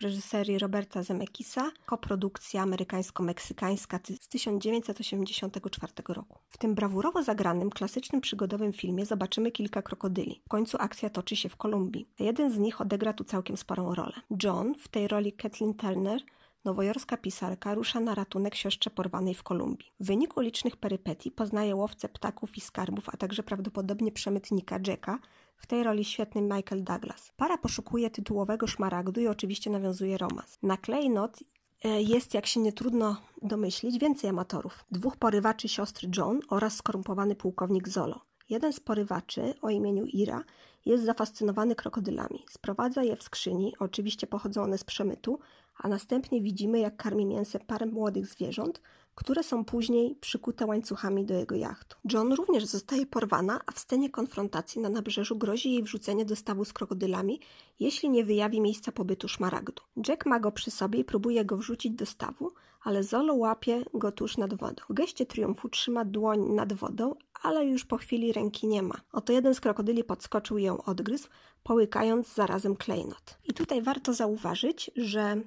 A: w reżyserii Roberta Zemeckisa, koprodukcja amerykańsko-meksykańska z 1984 roku. W tym brawurowo zagranym, klasycznym przygodowym filmie zobaczymy kilka krokodyli. W końcu akcja toczy się w Kolumbii. Jeden z nich odegra tu całkiem sporą rolę. John, w tej roli Kathleen Turner, nowojorska pisarka rusza na ratunek siostrze porwanej w Kolumbii. W wyniku licznych perypetii poznaje łowcę ptaków i skarbów, a także prawdopodobnie przemytnika Jacka, w tej roli świetny Michael Douglas. Para poszukuje tytułowego szmaragdu i oczywiście nawiązuje romans. Na klejnot e, jest, jak się nie trudno domyślić, więcej amatorów. Dwóch porywaczy siostry John oraz skorumpowany pułkownik Zolo. Jeden z porywaczy o imieniu Ira jest zafascynowany krokodylami. Sprowadza je w skrzyni, oczywiście pochodzą one z przemytu, a następnie widzimy, jak karmi mięsem parę młodych zwierząt, które są później przykute łańcuchami do jego jachtu. John również zostaje porwana, a w scenie konfrontacji na nabrzeżu grozi jej wrzucenie do stawu z krokodylami, jeśli nie wyjawi miejsca pobytu szmaragdu. Jack ma go przy sobie i próbuje go wrzucić do stawu, ale Zolo łapie go tuż nad wodą. W geście triumfu trzyma dłoń nad wodą, ale już po chwili ręki nie ma. Oto jeden z krokodyli podskoczył i ją odgryzł, połykając zarazem klejnot. I tutaj warto zauważyć, że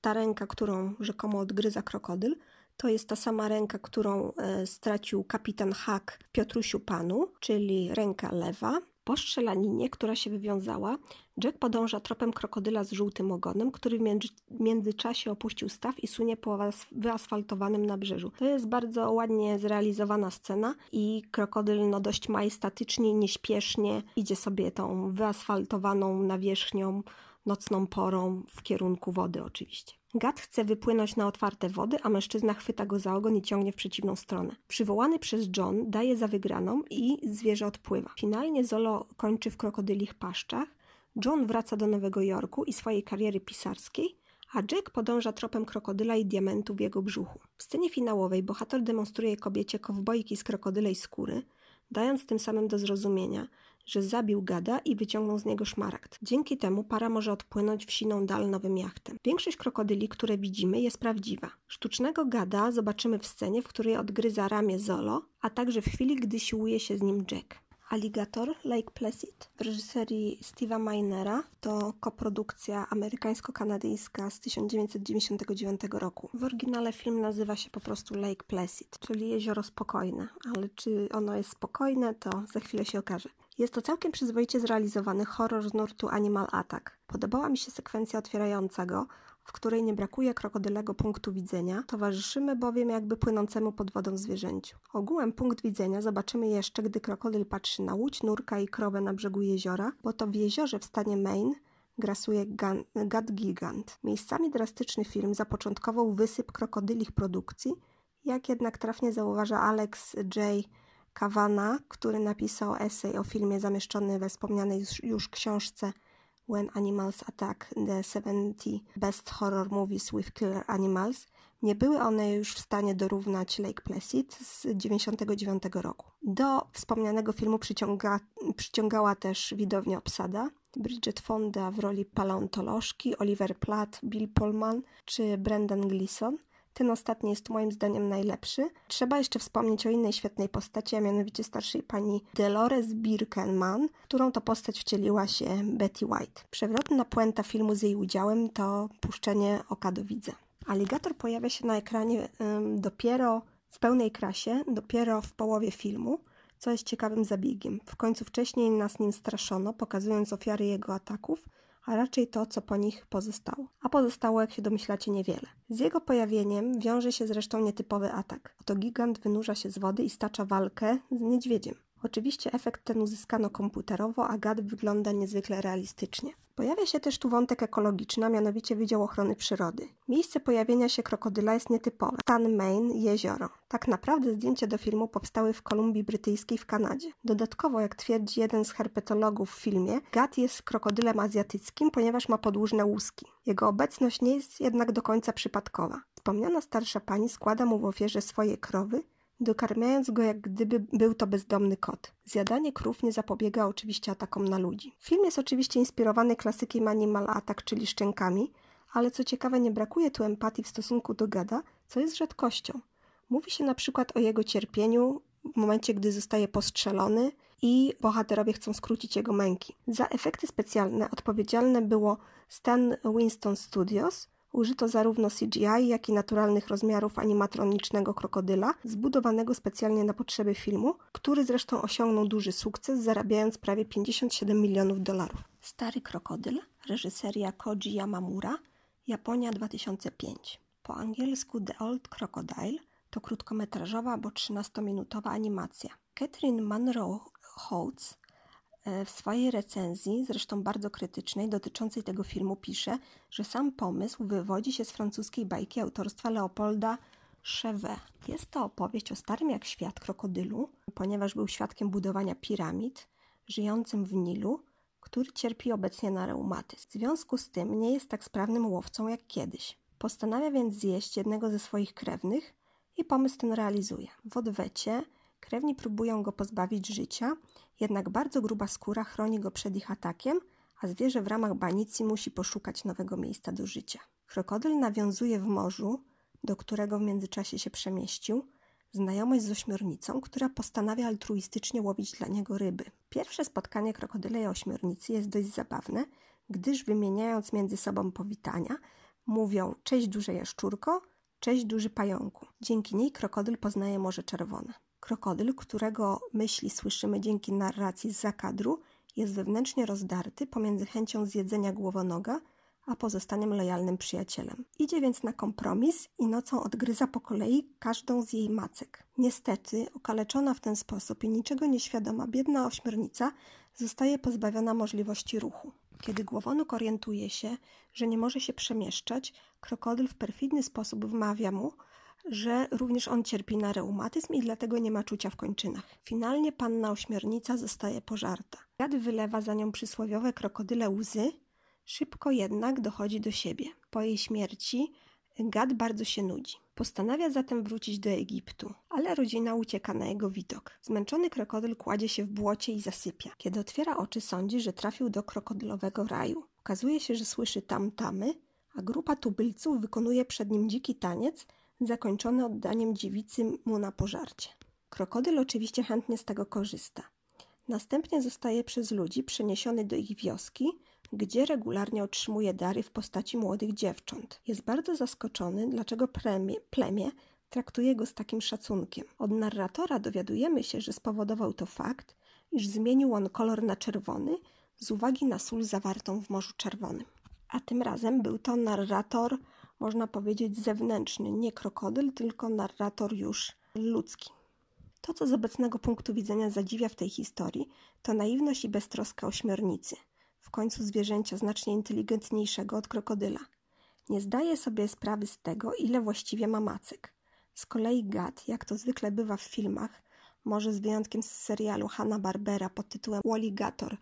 A: ta ręka, którą rzekomo odgryza krokodyl, to jest ta sama ręka, którą e, stracił kapitan Hack Piotrusiu Panu, czyli ręka lewa. Po strzelaninie, która się wywiązała, Jack podąża tropem krokodyla z żółtym ogonem, który w międzyczasie opuścił staw i sunie po wyasfaltowanym nabrzeżu. To jest bardzo ładnie zrealizowana scena i krokodyl no dość majestatycznie, nieśpiesznie idzie sobie tą wyasfaltowaną nawierzchnią nocną porą w kierunku wody oczywiście. Gad chce wypłynąć na otwarte wody, a mężczyzna chwyta go za ogon i ciągnie w przeciwną stronę. Przywołany przez John daje za wygraną i zwierzę odpływa. Finalnie Zolo kończy w krokodylich paszczach, John wraca do Nowego Jorku i swojej kariery pisarskiej, a Jack podąża tropem krokodyla i diamentu w jego brzuchu. W scenie finałowej bohater demonstruje kobiecie kowbojki z krokodylej skóry, dając tym samym do zrozumienia, że zabił gada i wyciągnął z niego szmaragd. Dzięki temu para może odpłynąć w siną dal nowym jachtem. Większość krokodyli, które widzimy, jest prawdziwa. Sztucznego gada zobaczymy w scenie, w której odgryza ramię Zolo, a także w chwili, gdy siłuje się z nim Jack. Alligator Lake Placid w reżyserii Steve'a Minera to koprodukcja amerykańsko-kanadyjska z 1999 roku. W oryginale film nazywa się po prostu Lake Placid, czyli jezioro spokojne, ale czy ono jest spokojne, to za chwilę się okaże. Jest to całkiem przyzwoicie zrealizowany horror z nurtu Animal Attack. Podobała mi się sekwencja otwierająca go, w której nie brakuje krokodylego punktu widzenia, towarzyszymy bowiem jakby płynącemu pod wodą zwierzęciu. Ogółem punkt widzenia zobaczymy jeszcze, gdy krokodyl patrzy na łódź, nurka i krowę na brzegu jeziora, bo to w jeziorze w stanie Maine grasuje Gad Gigant. Miejscami drastyczny film zapoczątkował wysyp krokodylich produkcji, jak jednak trafnie zauważa Alex J. Kawana, który napisał esej o filmie zamieszczony we wspomnianej już książce When Animals Attack the 70 Best Horror Movies with Killer Animals, nie były one już w stanie dorównać Lake Placid z 1999 roku. Do wspomnianego filmu przyciąga, przyciągała też widownia obsada. Bridget Fonda w roli paleontolożki, Oliver Platt, Bill Pullman czy Brendan Gleeson – ten ostatni jest moim zdaniem najlepszy. Trzeba jeszcze wspomnieć o innej świetnej postaci, a mianowicie starszej pani Dolores Birkenman, którą to postać wcieliła się Betty White. Przewrotna puenta filmu z jej udziałem to puszczenie oka do widza. Aligator pojawia się na ekranie ym, dopiero w pełnej krasie, dopiero w połowie filmu, co jest ciekawym zabiegiem. W końcu wcześniej nas nim straszono, pokazując ofiary jego ataków, a raczej to, co po nich pozostało. A pozostało, jak się domyślacie, niewiele. Z jego pojawieniem wiąże się zresztą nietypowy atak. Oto gigant wynurza się z wody i stacza walkę z niedźwiedziem. Oczywiście efekt ten uzyskano komputerowo, a gad wygląda niezwykle realistycznie. Pojawia się też tu wątek ekologiczny, a mianowicie Wydział Ochrony Przyrody. Miejsce pojawienia się krokodyla jest nietypowe. Stan Main, jezioro. Tak naprawdę zdjęcia do filmu powstały w Kolumbii Brytyjskiej w Kanadzie. Dodatkowo, jak twierdzi jeden z herpetologów w filmie, gad jest krokodylem azjatyckim, ponieważ ma podłużne łuski. Jego obecność nie jest jednak do końca przypadkowa. Wspomniana starsza pani składa mu w ofierze swoje krowy, dokarmiając go jak gdyby był to bezdomny kot. Zjadanie krów nie zapobiega oczywiście atakom na ludzi. Film jest oczywiście inspirowany klasykiem Animal Attack, czyli szczękami, ale co ciekawe nie brakuje tu empatii w stosunku do gada, co jest rzadkością. Mówi się na przykład o jego cierpieniu w momencie, gdy zostaje postrzelony i bohaterowie chcą skrócić jego męki. Za efekty specjalne odpowiedzialne było Stan Winston Studios – Użyto zarówno CGI, jak i naturalnych rozmiarów animatronicznego krokodyla, zbudowanego specjalnie na potrzeby filmu, który zresztą osiągnął duży sukces, zarabiając prawie 57 milionów dolarów. Stary krokodyl, reżyseria Koji Yamamura, Japonia 2005. Po angielsku The Old Crocodile to krótkometrażowa, bo 13-minutowa animacja. Catherine Monroe Holtz w swojej recenzji, zresztą bardzo krytycznej, dotyczącej tego filmu pisze, że sam pomysł wywodzi się z francuskiej bajki autorstwa Leopolda Chevet. Jest to opowieść o starym jak świat krokodylu, ponieważ był świadkiem budowania piramid, żyjącym w Nilu, który cierpi obecnie na reumatyzm. W związku z tym nie jest tak sprawnym łowcą jak kiedyś. Postanawia więc zjeść jednego ze swoich krewnych i pomysł ten realizuje. W odwecie krewni próbują go pozbawić życia, jednak bardzo gruba skóra chroni go przed ich atakiem, a zwierzę w ramach banicji musi poszukać nowego miejsca do życia. Krokodyl nawiązuje w morzu, do którego w międzyczasie się przemieścił, znajomość z ośmiornicą, która postanawia altruistycznie łowić dla niego ryby. Pierwsze spotkanie krokodyla i ośmiornicy jest dość zabawne, gdyż wymieniając między sobą powitania, mówią cześć duże jaszczurko, cześć duży pająku. Dzięki niej krokodyl poznaje Morze Czerwone. Krokodyl, którego myśli słyszymy dzięki narracji z zakadru, jest wewnętrznie rozdarty pomiędzy chęcią zjedzenia głowonoga, a pozostaniem lojalnym przyjacielem. Idzie więc na kompromis i nocą odgryza po kolei każdą z jej macek. Niestety, okaleczona w ten sposób i niczego nieświadoma biedna ośmiornica zostaje pozbawiona możliwości ruchu. Kiedy głowonóg orientuje się, że nie może się przemieszczać, krokodyl w perfidny sposób wmawia mu, że również on cierpi na reumatyzm i dlatego nie ma czucia w kończynach. Finalnie panna ośmiornica zostaje pożarta. Gad wylewa za nią przysłowiowe krokodyle łzy, szybko jednak dochodzi do siebie. Po jej śmierci Gad bardzo się nudzi. Postanawia zatem wrócić do Egiptu, ale rodzina ucieka na jego widok. Zmęczony krokodyl kładzie się w błocie i zasypia. Kiedy otwiera oczy, sądzi, że trafił do krokodylowego raju. Okazuje się, że słyszy tam-tamy, a grupa tubylców wykonuje przed nim dziki taniec, zakończony oddaniem dziewicy mu na pożarcie. Krokodyl oczywiście chętnie z tego korzysta. Następnie zostaje przez ludzi przeniesiony do ich wioski, gdzie regularnie otrzymuje dary w postaci młodych dziewcząt. Jest bardzo zaskoczony, dlaczego plemię, plemię traktuje go z takim szacunkiem. Od narratora dowiadujemy się, że spowodował to fakt, iż zmienił on kolor na czerwony z uwagi na sól zawartą w Morzu Czerwonym. A tym razem był to narrator można powiedzieć, zewnętrzny, nie krokodyl, tylko narrator już ludzki. To, co z obecnego punktu widzenia zadziwia w tej historii, to naiwność i beztroska ośmiornicy, w końcu zwierzęcia znacznie inteligentniejszego od krokodyla. Nie zdaje sobie sprawy z tego, ile właściwie ma macek. Z kolei gad, jak to zwykle bywa w filmach, może z wyjątkiem z serialu Hanna-Barbera pod tytułem Walligator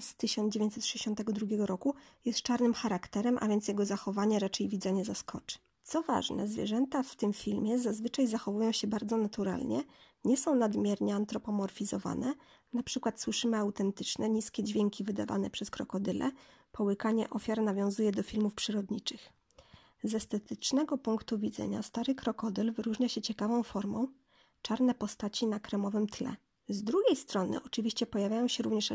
A: z 1962 roku jest czarnym charakterem, a więc jego zachowanie raczej widza nie zaskoczy. Co ważne, zwierzęta w tym filmie zazwyczaj zachowują się bardzo naturalnie, nie są nadmiernie antropomorfizowane, na przykład słyszymy autentyczne, niskie dźwięki wydawane przez krokodyle, połykanie ofiar nawiązuje do filmów przyrodniczych. Z estetycznego punktu widzenia stary krokodyl wyróżnia się ciekawą formą, czarne postaci na kremowym tle – z drugiej strony, oczywiście pojawiają się również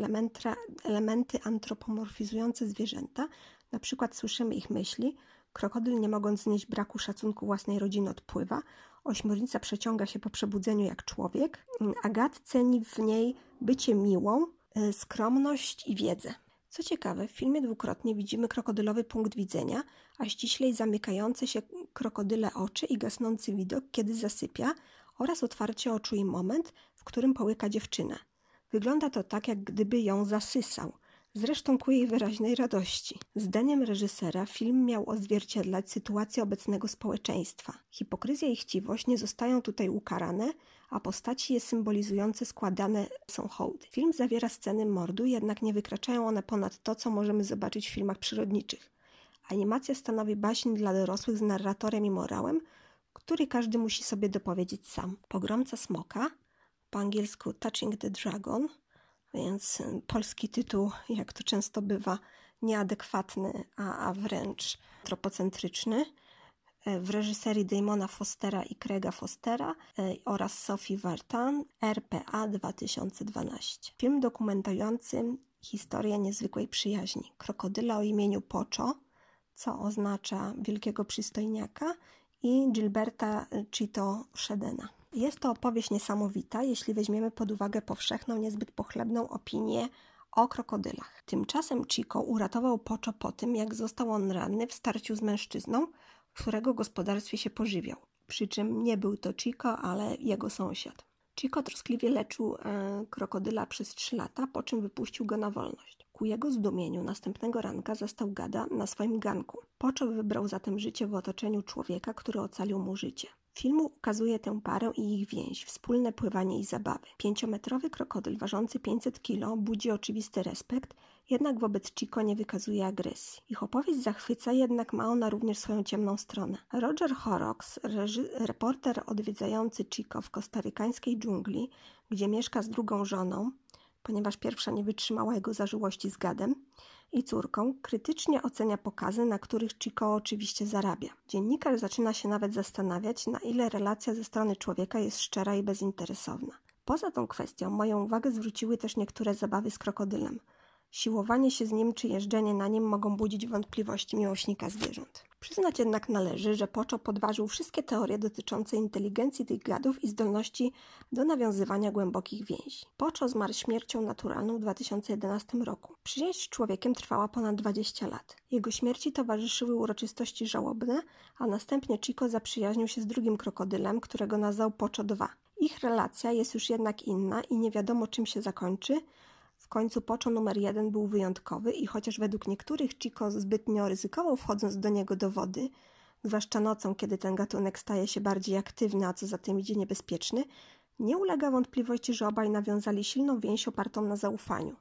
A: elementy antropomorfizujące zwierzęta, na przykład słyszymy ich myśli, krokodyl nie mogąc znieść braku szacunku własnej rodziny odpływa, ośmiornica przeciąga się po przebudzeniu jak człowiek, a gad ceni w niej bycie miłą, e, skromność i wiedzę. Co ciekawe, w filmie dwukrotnie widzimy krokodylowy punkt widzenia, a ściślej zamykające się krokodyle oczy i gasnący widok, kiedy zasypia, oraz otwarcie oczu i moment, w którym połyka dziewczynę. Wygląda to tak, jak gdyby ją zasysał. Zresztą ku jej wyraźnej radości. Zdaniem reżysera film miał odzwierciedlać sytuację obecnego społeczeństwa. Hipokryzja i chciwość nie zostają tutaj ukarane, a postaci je symbolizujące składane są hołdy. Film zawiera sceny mordu, jednak nie wykraczają one ponad to, co możemy zobaczyć w filmach przyrodniczych. Animacja stanowi baśń dla dorosłych z narratorem i morałem, który każdy musi sobie dopowiedzieć sam. Pogromca smoka, po angielsku Touching the Dragon, więc y, polski tytuł, jak to często bywa, nieadekwatny, a, a wręcz tropocentryczny y, w reżyserii Damona Fostera i Craiga Fostera y, oraz Sophie Vartan, RPA 2012. Film dokumentujący historię niezwykłej przyjaźni krokodyla o imieniu Pocho, co oznacza wielkiego przystojniaka, i Gilberta Chito Shedena. Jest to opowieść niesamowita, jeśli weźmiemy pod uwagę powszechną, niezbyt pochlebną opinię o krokodylach. Tymczasem Chico uratował Poczo po tym, jak został on ranny w starciu z mężczyzną, którego gospodarstwie się pożywiał. Przy czym nie był to Chico, ale jego sąsiad. Chico troskliwie leczył e, krokodyla przez trzy lata, po czym wypuścił go na wolność. Ku jego zdumieniu następnego ranka zastał gada na swoim ganku. Poczo wybrał zatem życie w otoczeniu człowieka, który ocalił mu życie. Filmu ukazuje tę parę i ich więź, wspólne pływanie i zabawy. Pięciometrowy krokodyl ważący 500 kg budzi oczywisty respekt, jednak wobec Chico nie wykazuje agresji. Ich opowieść zachwyca, jednak ma ona również swoją ciemną stronę. Roger Horrocks, reporter odwiedzający Chico w kostarykańskiej dżungli, gdzie mieszka z drugą żoną, ponieważ pierwsza nie wytrzymała jego zażyłości z gadem, i córką, krytycznie ocenia pokazy, na których Chico oczywiście zarabia. Dziennikarz zaczyna się nawet zastanawiać, na ile relacja ze strony człowieka jest szczera i bezinteresowna. Poza tą kwestią moją uwagę zwróciły też niektóre zabawy z krokodylem. Siłowanie się z nim czy jeżdżenie na nim mogą budzić wątpliwości miłośnika zwierząt. Przyznać jednak należy, że Poczo podważył wszystkie teorie dotyczące inteligencji tych gadów i zdolności do nawiązywania głębokich więzi. Poczo zmarł śmiercią naturalną w 2011 roku. Przyjaźń z człowiekiem trwała ponad 20 lat. Jego śmierci towarzyszyły uroczystości żałobne, a następnie Chico zaprzyjaźnił się z drugim krokodylem, którego nazwał Poczo II. Ich relacja jest już jednak inna i nie wiadomo czym się zakończy, końcu Poczo numer jeden był wyjątkowy i chociaż według niektórych Chico zbytnio ryzykował wchodząc do niego do wody, zwłaszcza nocą, kiedy ten gatunek staje się bardziej aktywny, a co za tym idzie niebezpieczny, nie ulega wątpliwości, że obaj nawiązali silną więź opartą na zaufaniu.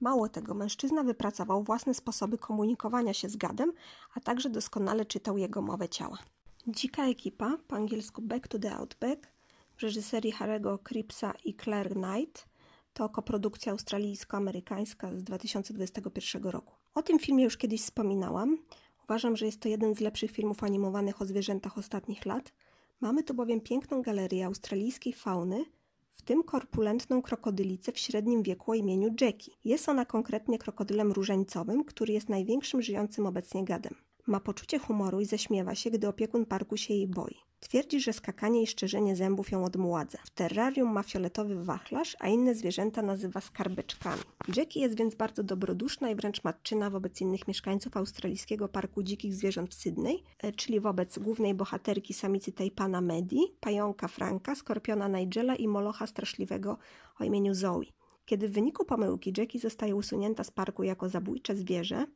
A: Mało tego, mężczyzna wypracował własne sposoby komunikowania się z gadem, a także doskonale czytał jego mowę ciała. Dzika ekipa, po angielsku Back to the Outback, w reżyserii Harry'ego Cripsa i Claire Knight – to koprodukcja australijsko-amerykańska z 2021 roku. O tym filmie już kiedyś wspominałam. Uważam, że jest to jeden z lepszych filmów animowanych o zwierzętach ostatnich lat. Mamy tu bowiem piękną galerię australijskiej fauny, w tym korpulentną krokodylicę w średnim wieku o imieniu Jackie. Jest ona konkretnie krokodylem różańcowym, który jest największym żyjącym obecnie gadem. Ma poczucie humoru i zaśmiewa się, gdy opiekun parku się jej boi. Twierdzi, że skakanie i szczerzenie zębów ją odmładza. W terrarium ma fioletowy wachlarz, a inne zwierzęta nazywa skarbeczkami. Jackie jest więc bardzo dobroduszna i wręcz matczyna wobec innych mieszkańców australijskiego parku dzikich zwierząt w Sydney, e, czyli wobec głównej bohaterki samicy Tajpana Medi, pająka Franka, skorpiona Nigela i molocha straszliwego o imieniu Zoe. Kiedy w wyniku pomyłki Jackie zostaje usunięta z parku jako zabójcze zwierzę,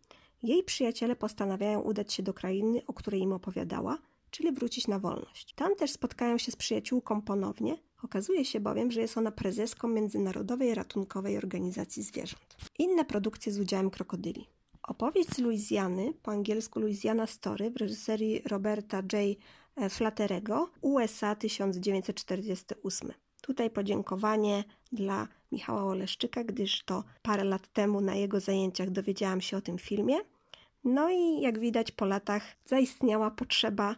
A: jej przyjaciele postanawiają udać się do krainy, o której im opowiadała, czyli wrócić na wolność. Tam też spotkają się z przyjaciółką ponownie. Okazuje się bowiem, że jest ona prezeską Międzynarodowej Ratunkowej Organizacji Zwierząt. Inne produkcje z udziałem krokodyli. Opowieść z Luizjany, po angielsku Louisiana Story, w reżyserii Roberta J. Flatterego, USA 1948. Tutaj podziękowanie dla Michała Oleszczyka, gdyż to parę lat temu na jego zajęciach dowiedziałam się o tym filmie. No i jak widać po latach zaistniała potrzeba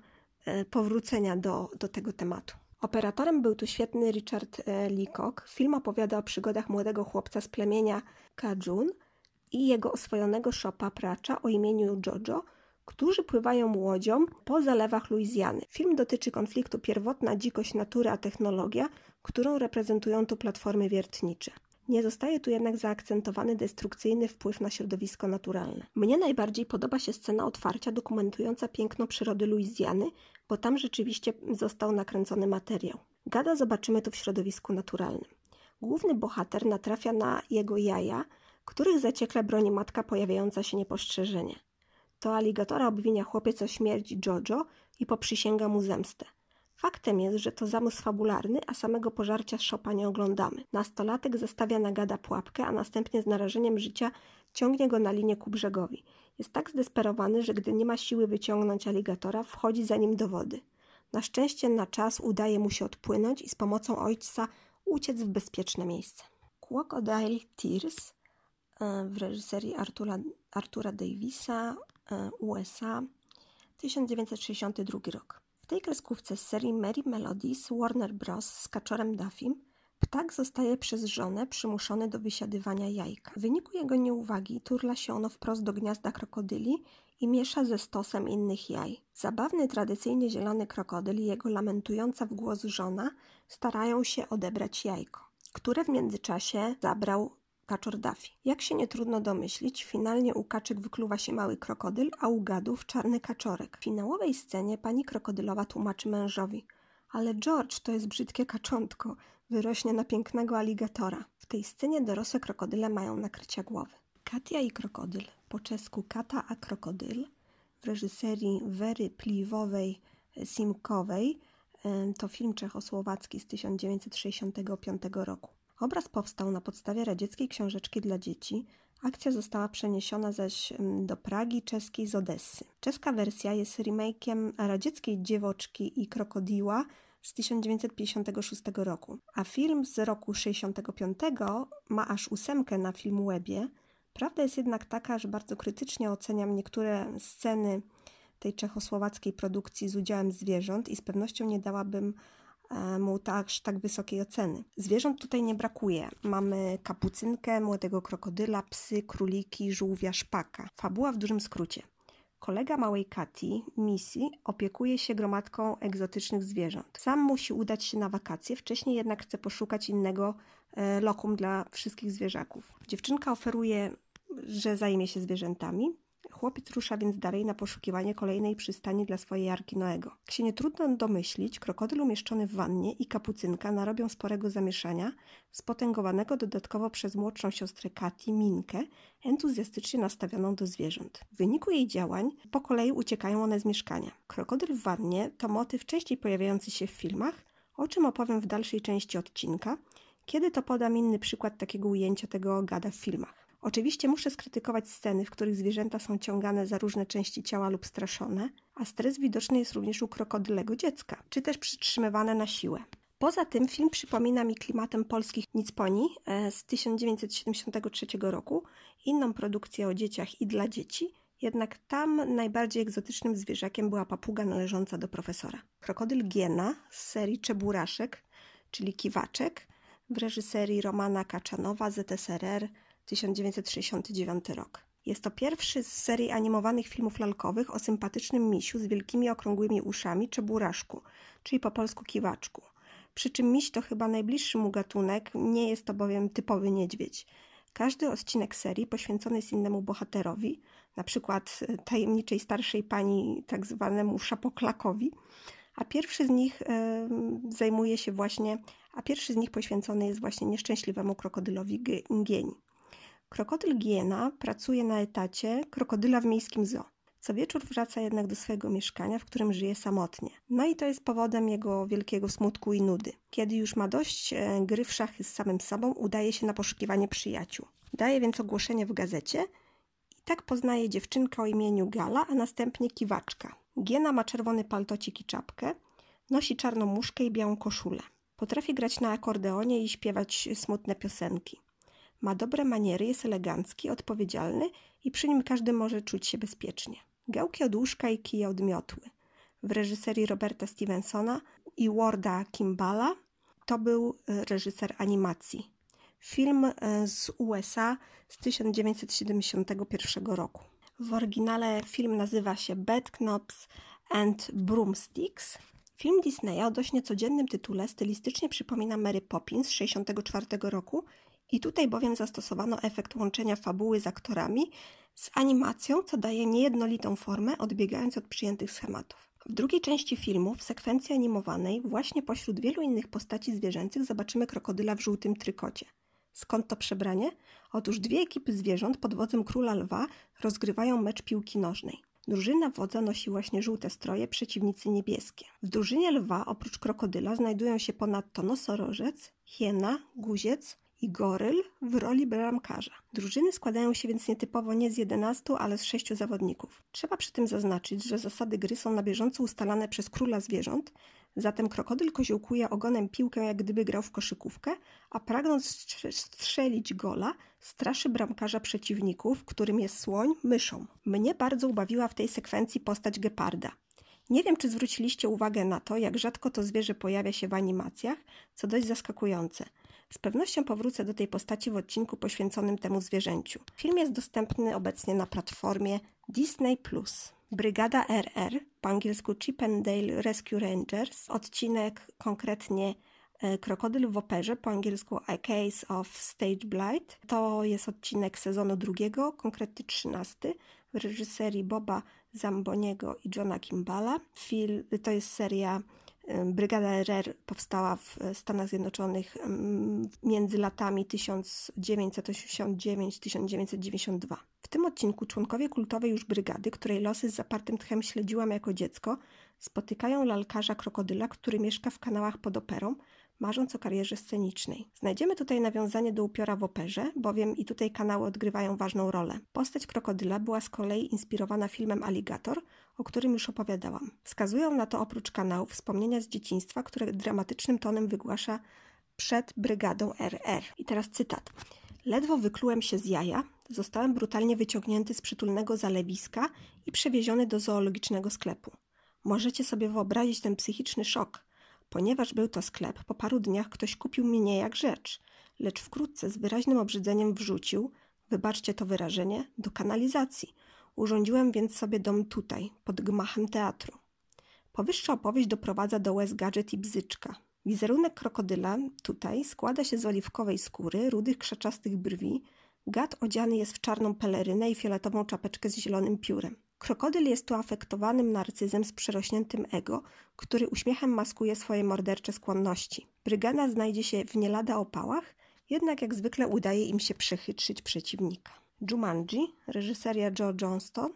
A: powrócenia do, do tego tematu. Operatorem był tu świetny Richard e, Leacock. Film opowiada o przygodach młodego chłopca z plemienia Cajun i jego oswojonego szopa pracza o imieniu Jojo, którzy pływają łodzią po zalewach Luizjany. Film dotyczy konfliktu pierwotna dzikość natury a technologia, którą reprezentują tu platformy wiertnicze. Nie zostaje tu jednak zaakcentowany destrukcyjny wpływ na środowisko naturalne. Mnie najbardziej podoba się scena otwarcia dokumentująca piękno przyrody Luizjany, bo tam rzeczywiście został nakręcony materiał. Gada zobaczymy tu w środowisku naturalnym. Główny bohater natrafia na jego jaja, których zaciekle broni matka pojawiająca się niepostrzeżenie. To aligatora obwinia chłopiec o śmierć Jojo i poprzysięga mu zemstę. Faktem jest, że to zamysł fabularny, a samego pożarcia szopa nie oglądamy. Nastolatek zostawia na gada pułapkę, a następnie z narażeniem życia ciągnie go na linię ku brzegowi. Jest tak zdesperowany, że gdy nie ma siły wyciągnąć aligatora, wchodzi za nim do wody. Na szczęście na czas udaje mu się odpłynąć i z pomocą ojca uciec w bezpieczne miejsce. Crocodile Tears e, w reżyserii Artura, Artura Davisa, e, USA, 1962 rok. W tej kreskówce z serii Mary Melodies Warner Bros. z kaczorem Duffym ptak zostaje przez żonę przymuszony do wysiadywania jajka. W wyniku jego nieuwagi turla się ono wprost do gniazda krokodyli i miesza ze stosem innych jaj. Zabawny, tradycyjnie zielony krokodyl i jego lamentująca w głos żona starają się odebrać jajko, które w międzyczasie zabrał kaczor Daffy. Jak się nie trudno domyślić, finalnie u kaczek wykluwa się mały krokodyl, a u gadów czarny kaczorek. W finałowej scenie pani krokodylowa tłumaczy mężowi ale George to jest brzydkie kaczątko, wyrośnie na pięknego aligatora. W tej scenie dorosłe krokodyle mają nakrycia głowy. Katia i krokodyl, po czesku Kata a krokodyl, w reżyserii Wery Pliwowej Simkowej, to film czechosłowacki z 1965 roku. Obraz powstał na podstawie radzieckiej książeczki dla dzieci. Akcja została przeniesiona zaś do Pragi czeskiej z Odessy. Czeska wersja jest remake'iem radzieckiej Dziewoczki i Krokodiła z 1956 roku, a film z roku 65 ma aż ósemkę na Filmwebie. Prawda jest jednak taka, że bardzo krytycznie oceniam niektóre sceny tej czechosłowackiej produkcji z udziałem zwierząt i z pewnością nie dałabym e, mu aż tak wysokiej oceny. Zwierząt tutaj nie brakuje. Mamy kapucynkę, młodego krokodyla, psy, króliki, żółwia, szpaka. Fabuła w dużym skrócie. Kolega małej Kati, Missy, opiekuje się gromadką egzotycznych zwierząt. Sam musi udać się na wakacje, wcześniej jednak chce poszukać innego e, lokum dla wszystkich zwierzaków. Dziewczynka oferuje, że zajmie się zwierzętami, Chłopiec rusza więc dalej na poszukiwanie kolejnej przystani dla swojej Arki Noego. Jak się nie trudno domyślić, krokodyl umieszczony w wannie i kapucynka narobią sporego zamieszania, spotęgowanego dodatkowo przez młodszą siostrę Kati, Minkę, entuzjastycznie nastawioną do zwierząt. W wyniku jej działań po kolei uciekają one z mieszkania. Krokodyl w wannie to motyw częściej pojawiający się w filmach, o czym opowiem w dalszej części odcinka, kiedy to podam inny przykład takiego ujęcia tego gada w filmach. Oczywiście muszę skrytykować sceny, w których zwierzęta są ciągane za różne części ciała lub straszone, a stres widoczny jest również u krokodylego dziecka, czy też przytrzymywane na siłę. Poza tym film przypomina mi klimatem polskich Nicponi e, z 1973 roku, inną produkcję o dzieciach i dla dzieci, jednak tam najbardziej egzotycznym zwierzakiem była papuga należąca do profesora. Krokodyl Giena z serii Czeburaszek, czyli Kiwaczek, w reżyserii Romana Kaczanowa ZSRR 1969 rok. Jest to pierwszy z serii animowanych filmów lalkowych o sympatycznym misiu z wielkimi okrągłymi uszami czy buraszku, czyli po polsku kiwaczku. Przy czym miś to chyba najbliższy mu gatunek, nie jest to bowiem typowy niedźwiedź. Każdy odcinek serii poświęcony jest innemu bohaterowi, na przykład e, tajemniczej starszej pani, tak zwanemu szapoklakowi, a pierwszy z nich y, zajmuje się właśnie, a pierwszy z nich poświęcony jest właśnie nieszczęśliwemu krokodylowi Gieni. Krokodyl Giena pracuje na etacie krokodyla w miejskim zoo. Co wieczór wraca jednak do swojego mieszkania, w którym żyje samotnie. No i to jest powodem jego wielkiego smutku i nudy. Kiedy już ma dość e, gry w szachy z samym sobą, udaje się na poszukiwanie przyjaciół. Daje więc ogłoszenie w gazecie i tak poznaje dziewczynkę o imieniu Gala, a następnie Kiwaczka. Giena ma czerwony paltocik i czapkę, nosi czarną muszkę i białą koszulę. Potrafi grać na akordeonie i śpiewać smutne piosenki. Ma dobre maniery, jest elegancki, odpowiedzialny i przy nim każdy może czuć się bezpiecznie. Gałki od łóżka i kije od miotły. W reżyserii Roberta Stevensona i Warda Kimballa to był e, reżyser animacji. Film e, z USA z 1971 roku. W oryginale film nazywa się Bad Knobs and Broomsticks. Film Disneya o dość niecodziennym tytule stylistycznie przypomina Mary Poppins z 1964 roku i tutaj bowiem zastosowano efekt łączenia fabuły z aktorami z animacją, co daje niejednolitą formę, odbiegając od przyjętych schematów. W drugiej części filmu, w sekwencji animowanej, właśnie pośród wielu innych postaci zwierzęcych zobaczymy krokodyla w żółtym trykocie. Skąd to przebranie? Otóż dwie ekipy zwierząt pod wodzem króla lwa rozgrywają mecz piłki nożnej. Drużyna wodza nosi właśnie żółte stroje, przeciwnicy niebieskie. W drużynie lwa oprócz krokodyla znajdują się ponadto nosorożec, hiena, guziec i goryl w roli bramkarza. Drużyny składają się więc nietypowo nie z 11, ale z 6 zawodników. Trzeba przy tym zaznaczyć, że zasady gry są na bieżąco ustalane przez króla zwierząt, zatem krokodyl koziołkuje ogonem piłkę jak gdyby grał w koszykówkę, a pragnąc strzelić gola, straszy bramkarza przeciwników, którym jest słoń, myszą. Mnie bardzo ubawiła w tej sekwencji postać geparda. Nie wiem, czy zwróciliście uwagę na to, jak rzadko to zwierzę pojawia się w animacjach, co dość zaskakujące. Z pewnością powrócę do tej postaci w odcinku poświęconym temu zwierzęciu. Film jest dostępny obecnie na platformie Disney+. Brygada RR, po angielsku Chip and Dale Rescue Rangers, odcinek konkretnie e, Krokodyl w operze, po angielsku A Case of Stage Blight. To jest odcinek sezonu drugiego, konkretnie trzynasty, w reżyserii Boba Zamboniego i Johna Kimballa. Film, to jest seria Brygada RR powstała w Stanach Zjednoczonych między latami 1989-1992. W tym odcinku członkowie kultowej już brygady, której losy z zapartym tchem śledziłam jako dziecko, spotykają lalkarza krokodyla, który mieszka w kanałach pod operą, marząc o karierze scenicznej. Znajdziemy tutaj nawiązanie do upiora w operze, bowiem i tutaj kanały odgrywają ważną rolę. Postać krokodyla była z kolei inspirowana filmem Alligator, o którym już opowiadałam. Wskazują na to oprócz kanałów wspomnienia z dzieciństwa, które dramatycznym tonem wygłasza przed brygadą RR. I teraz cytat. Ledwo wyklułem się z jaja, zostałem brutalnie wyciągnięty z przytulnego zalewiska i przewieziony do zoologicznego sklepu. Możecie sobie wyobrazić ten psychiczny szok. Ponieważ był to sklep, po paru dniach ktoś kupił mnie jak rzecz, lecz wkrótce z wyraźnym obrzydzeniem wrzucił, wybaczcie to wyrażenie, do kanalizacji. Urządziłem więc sobie dom tutaj, pod gmachem teatru. Powyższa opowieść doprowadza do łez gadżet i bzyczka. Wizerunek krokodyla tutaj składa się z oliwkowej skóry, rudych krzaczastych brwi. Gad odziany jest w czarną pelerynę i fioletową czapeczkę z zielonym piórem. Krokodyl jest tu afektowanym narcyzem z przerośniętym ego, który uśmiechem maskuje swoje mordercze skłonności. Brygada znajdzie się w nie lada opałach, jednak jak zwykle udaje im się przechytrzyć przeciwnika. Jumanji, reżyseria Joe Johnston,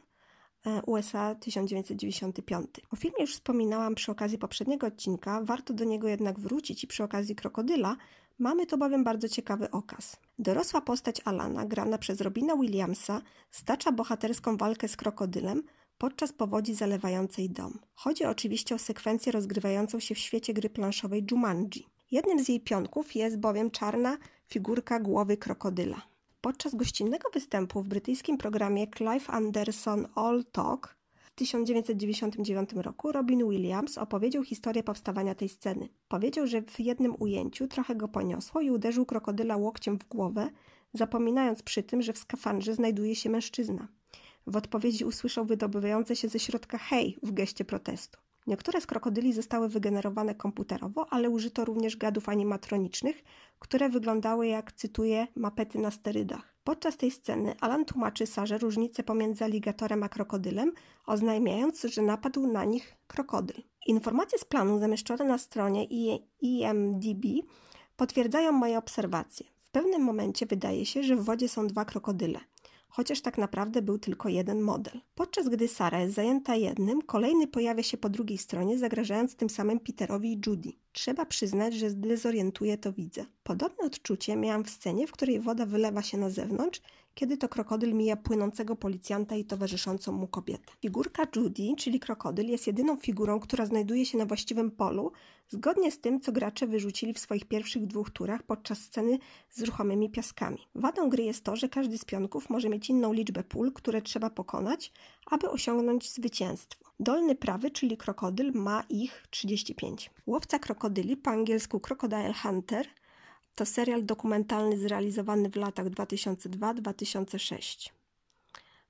A: e, USA 1995. O filmie już wspominałam przy okazji poprzedniego odcinka, warto do niego jednak wrócić i przy okazji Krokodyla mamy tu bowiem bardzo ciekawy okaz. Dorosła postać Alana, grana przez Robina Williamsa, stacza bohaterską walkę z krokodylem podczas powodzi zalewającej dom. Chodzi oczywiście o sekwencję rozgrywającą się w świecie gry planszowej Jumanji. Jednym z jej pionków jest bowiem czarna figurka głowy krokodyla. Podczas gościnnego występu w brytyjskim programie Clive Anderson All Talk w 1999 roku Robin Williams opowiedział historię powstawania tej sceny. Powiedział, że w jednym ujęciu trochę go poniosło i uderzył krokodyla łokciem w głowę, zapominając przy tym, że w skafandrze znajduje się mężczyzna. W odpowiedzi usłyszał wydobywające się ze środka hej w geście protestu. Niektóre z krokodyli zostały wygenerowane komputerowo, ale użyto również gadów animatronicznych, które wyglądały jak, cytuję, mapety na sterydach. Podczas tej sceny Alan tłumaczy Sarze różnicę pomiędzy aligatorem a krokodylem, oznajmiając, że napadł na nich krokodyl. Informacje z planu zamieszczone na stronie IMDb potwierdzają moje obserwacje. W pewnym momencie wydaje się, że w wodzie są dwa krokodyle chociaż tak naprawdę był tylko jeden model. Podczas gdy Sara jest zajęta jednym, kolejny pojawia się po drugiej stronie, zagrażając tym samym Peterowi i Judy. Trzeba przyznać, że zdezorientuje to widzę. Podobne odczucie miałam w scenie, w której woda wylewa się na zewnątrz kiedy to krokodyl mija płynącego policjanta i towarzyszącą mu kobietę. Figurka Judy, czyli krokodyl, jest jedyną figurą, która znajduje się na właściwym polu, zgodnie z tym, co gracze wyrzucili w swoich pierwszych dwóch turach podczas sceny z ruchomymi piaskami. Wadą gry jest to, że każdy z pionków może mieć inną liczbę pól, które trzeba pokonać, aby osiągnąć zwycięstwo. Dolny prawy, czyli krokodyl, ma ich 35. Łowca krokodyli, po angielsku Crocodile Hunter, to serial dokumentalny zrealizowany w latach 2002-2006.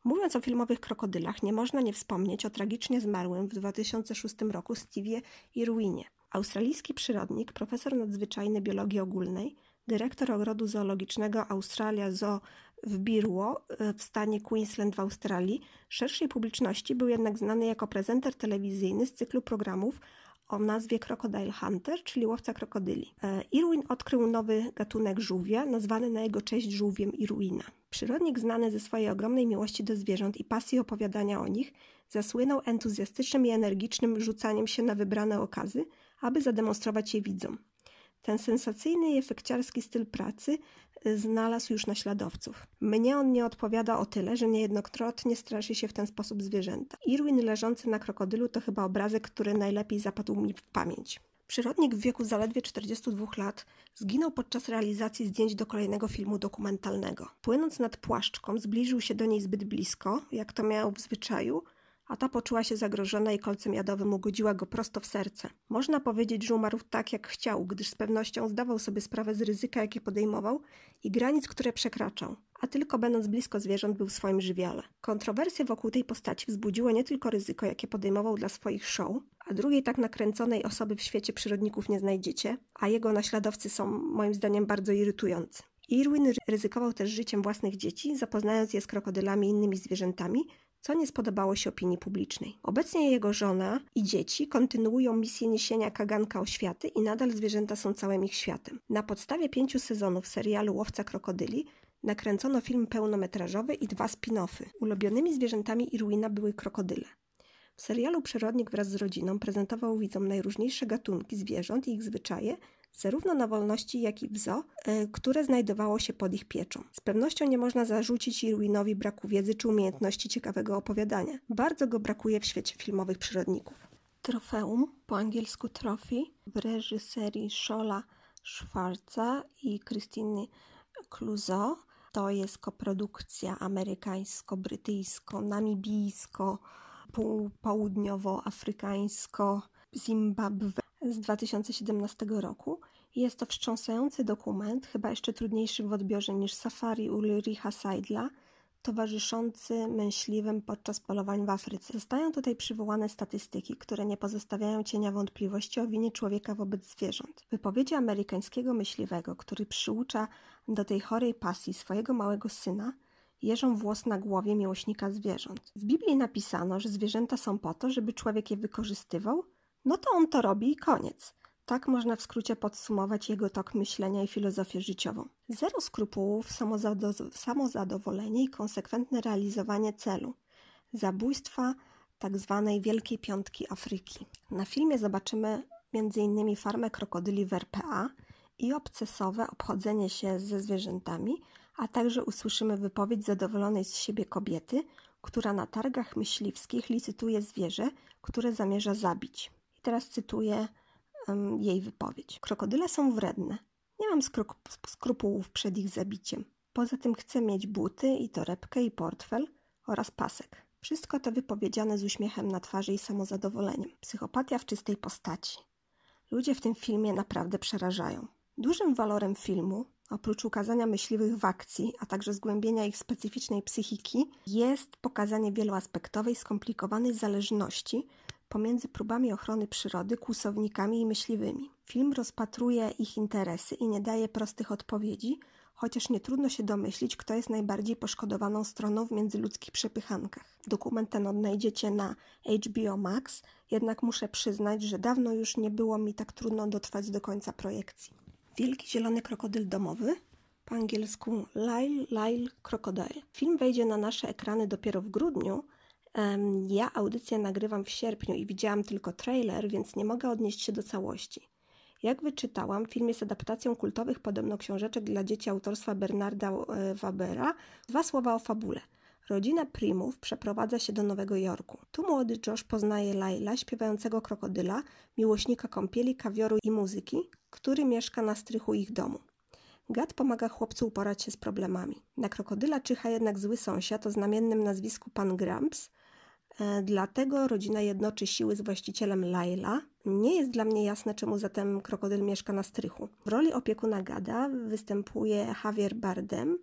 A: Mówiąc o filmowych krokodylach, nie można nie wspomnieć o tragicznie zmarłym w 2006 roku Stevie Irwinie. Australijski przyrodnik, profesor nadzwyczajny biologii ogólnej, dyrektor ogrodu zoologicznego Australia Zoo w Birwo e, w stanie Queensland w Australii, szerszej publiczności był jednak znany jako prezenter telewizyjny z cyklu programów o nazwie Crocodile Hunter, czyli łowca krokodyli. E, Irwin odkrył nowy gatunek żółwia, nazwany na jego cześć żółwiem Irwina. Przyrodnik znany ze swojej ogromnej miłości do zwierząt i pasji opowiadania o nich, zasłynął entuzjastycznym i energicznym rzucaniem się na wybrane okazy, aby zademonstrować je widzom. Ten sensacyjny i efekciarski styl pracy y, znalazł już naśladowców. Mnie on nie odpowiada o tyle, że niejednokrotnie straszy się w ten sposób zwierzęta. Irwin leżący na krokodylu to chyba obrazek, który najlepiej zapadł mi w pamięć. Przyrodnik w wieku zaledwie 42 lat zginął podczas realizacji zdjęć do kolejnego filmu dokumentalnego. Płynąc nad płaszczką, zbliżył się do niej zbyt blisko, jak to miał w zwyczaju, a ta poczuła się zagrożona i kolcem jadowym ugodziła go prosto w serce. Można powiedzieć, że umarł tak, jak chciał, gdyż z pewnością zdawał sobie sprawę z ryzyka, jakie podejmował i granic, które przekraczał, a tylko będąc blisko zwierząt był w swoim żywiale. Kontrowersje wokół tej postaci wzbudziło nie tylko ryzyko, jakie podejmował dla swoich show, a drugiej tak nakręconej osoby w świecie przyrodników nie znajdziecie, a jego naśladowcy są moim zdaniem bardzo irytujący. Irwin ryzykował też życiem własnych dzieci, zapoznając je z krokodylami i innymi zwierzętami, co nie spodobało się opinii publicznej. Obecnie jego żona i dzieci kontynuują misję niesienia kaganka oświaty i nadal zwierzęta są całym ich światem. Na podstawie pięciu sezonów serialu Łowca Krokodyli nakręcono film pełnometrażowy i dwa spin-offy. Ulubionymi zwierzętami Irwina były krokodyle. W serialu Przyrodnik wraz z rodziną prezentował widzom najróżniejsze gatunki zwierząt i ich zwyczaje, zarówno na wolności, jak i w zoo, e, które znajdowało się pod ich pieczą. Z pewnością nie można zarzucić Irwinowi braku wiedzy czy umiejętności ciekawego opowiadania. Bardzo go brakuje w świecie filmowych przyrodników. Trofeum, po angielsku Trophy, w reżyserii Shola Schwarza i Krystyny Clouseau. To jest koprodukcja amerykańsko-brytyjsko-namibijsko, południowoafrykańsko-zimbabwe z 2017 roku. Jest to wstrząsający dokument, chyba jeszcze trudniejszy w odbiorze niż Safari Ulricha Seidla, towarzyszący myśliwym podczas polowań w Afryce. Zostają tutaj przywołane statystyki, które nie pozostawiają cienia wątpliwości o winie człowieka wobec zwierząt. Wypowiedzi amerykańskiego myśliwego, który przyucza do tej chorej pasji swojego małego syna, jeżą włos na głowie miłośnika zwierząt. W Biblii napisano, że zwierzęta są po to, żeby człowiek je wykorzystywał, no to on to robi i koniec. Tak można w skrócie podsumować jego tok myślenia i filozofię życiową. Zero skrupułów, samozadowolenie i konsekwentne realizowanie celu. Zabójstwa tak zwanej Wielkiej Piątki Afryki. Na filmie zobaczymy m.in. farmę krokodyli w RPA i obcesowe obchodzenie się ze zwierzętami, a także usłyszymy wypowiedź zadowolonej z siebie kobiety, która na targach myśliwskich licytuje zwierzę, które zamierza zabić. Teraz cytuję um, jej wypowiedź. Krokodyle są wredne. Nie mam skrupułów przed ich zabiciem. Poza tym chcę mieć buty i torebkę i portfel oraz pasek. Wszystko to wypowiedziane z uśmiechem na twarzy i samozadowoleniem. Psychopatia w czystej postaci. Ludzie w tym filmie naprawdę przerażają. Dużym walorem filmu, oprócz ukazania myśliwych w akcji, a także zgłębienia ich specyficznej psychiki, jest pokazanie wieloaspektowej, skomplikowanej zależności, pomiędzy próbami ochrony przyrody, kłusownikami i myśliwymi. Film rozpatruje ich interesy i nie daje prostych odpowiedzi, chociaż nie trudno się domyślić, kto jest najbardziej poszkodowaną stroną w międzyludzkich przepychankach. Dokument ten odnajdziecie na HBO Max, jednak muszę przyznać, że dawno już nie było mi tak trudno dotrwać do końca projekcji. Wielki zielony krokodyl domowy, po angielsku Lyle Lyle Crocodile. Film wejdzie na nasze ekrany dopiero w grudniu, ja audycję nagrywam w sierpniu i widziałam tylko trailer, więc nie mogę odnieść się do całości. Jak wyczytałam, film jest adaptacją kultowych podobno książeczek dla dzieci autorstwa Bernarda e, Wabera. Dwa słowa o fabule. Rodzina Primów przeprowadza się do Nowego Jorku. Tu młody Josh poznaje Laila, śpiewającego krokodyla, miłośnika kąpieli, kawioru i muzyki, który mieszka na strychu ich domu. Gad pomaga chłopcu uporać się z problemami. Na krokodyla czyha jednak zły sąsiad o znamiennym nazwisku Pan Gramps, dlatego rodzina jednoczy siły z właścicielem Laila. Nie jest dla mnie jasne, czemu zatem krokodyl mieszka na strychu. W roli opiekuna Gada występuje Javier Bardem.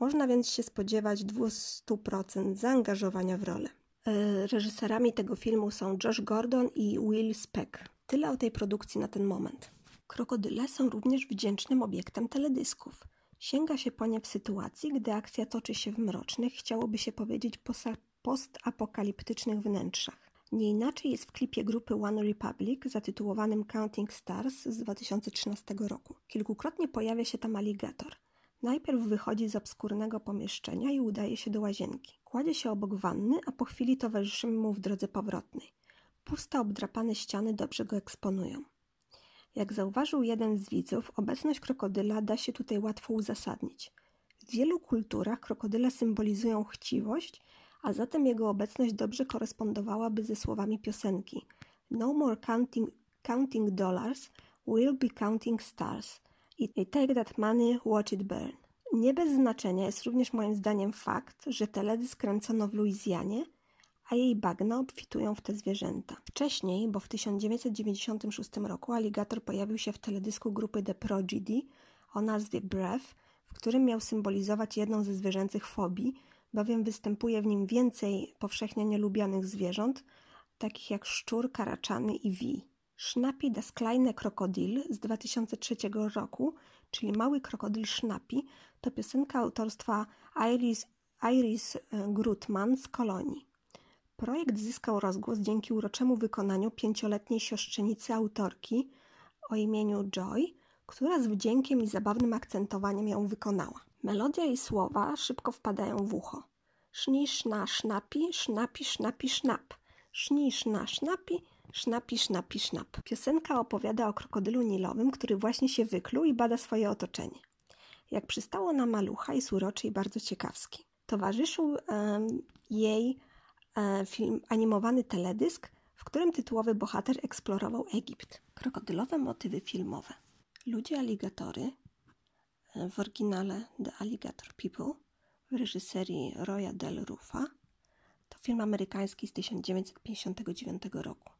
A: Można więc się spodziewać 200% zaangażowania w rolę. E, reżyserami tego filmu są Josh Gordon i Will Speck. Tyle o tej produkcji na ten moment. Krokodyle są również wdzięcznym obiektem teledysków. Sięga się po nie w sytuacji, gdy akcja toczy się w mrocznych, chciałoby się powiedzieć, postapokaliptycznych wnętrzach. Nie inaczej jest w klipie grupy One Republic zatytułowanym Counting Stars z 2013 roku. Kilkukrotnie pojawia się tam aligator. Najpierw wychodzi z obskurnego pomieszczenia i udaje się do łazienki. Kładzie się obok wanny, a po chwili towarzyszymy mu w drodze powrotnej. Puste, obdrapane ściany dobrze go eksponują. Jak zauważył jeden z widzów, obecność krokodyla da się tutaj łatwo uzasadnić. W wielu kulturach krokodyle symbolizują chciwość, a zatem jego obecność dobrze korespondowałaby ze słowami piosenki No more counting, counting dollars, we'll be counting stars. I take that money, watch it burn. Nie bez znaczenia jest również moim zdaniem fakt, że teledysk kręcono w Luizjanie, a jej bagna obfitują w te zwierzęta. Wcześniej, bo w 1996 roku aligator pojawił się w teledysku grupy The Prodigy o nazwie Breath, w którym miał symbolizować jedną ze zwierzęcych fobii, bowiem występuje w nim więcej powszechnie nielubianych zwierząt, takich jak szczur, karaczany i wi. Schnappi das kleine Krokodil z 2003 roku, czyli Mały krokodyl Schnappi, to piosenka autorstwa Iris, Iris e, Grutman z Kolonii. Projekt zyskał rozgłos dzięki uroczemu wykonaniu pięcioletniej siostrzenicy autorki o imieniu Joy, która z wdziękiem i zabawnym akcentowaniem ją wykonała. Melodia i słowa szybko wpadają w ucho. Szni, szna, sznapi, sznapi, sznapi, sznap. Szni, szna, sznapi, sznapi, sznapi, sznap. Piosenka opowiada o krokodylu nilowym, który właśnie się wykluł i bada swoje otoczenie. Jak przystało na malucha, jest uroczy i bardzo ciekawski. Towarzyszył um, jej um, film animowany teledysk, w którym tytułowy bohater eksplorował Egipt. Krokodylowe motywy filmowe. Ludzie aligatory w oryginale The Alligator People w reżyserii Roya Del Rufa. To film amerykański z 1959 roku.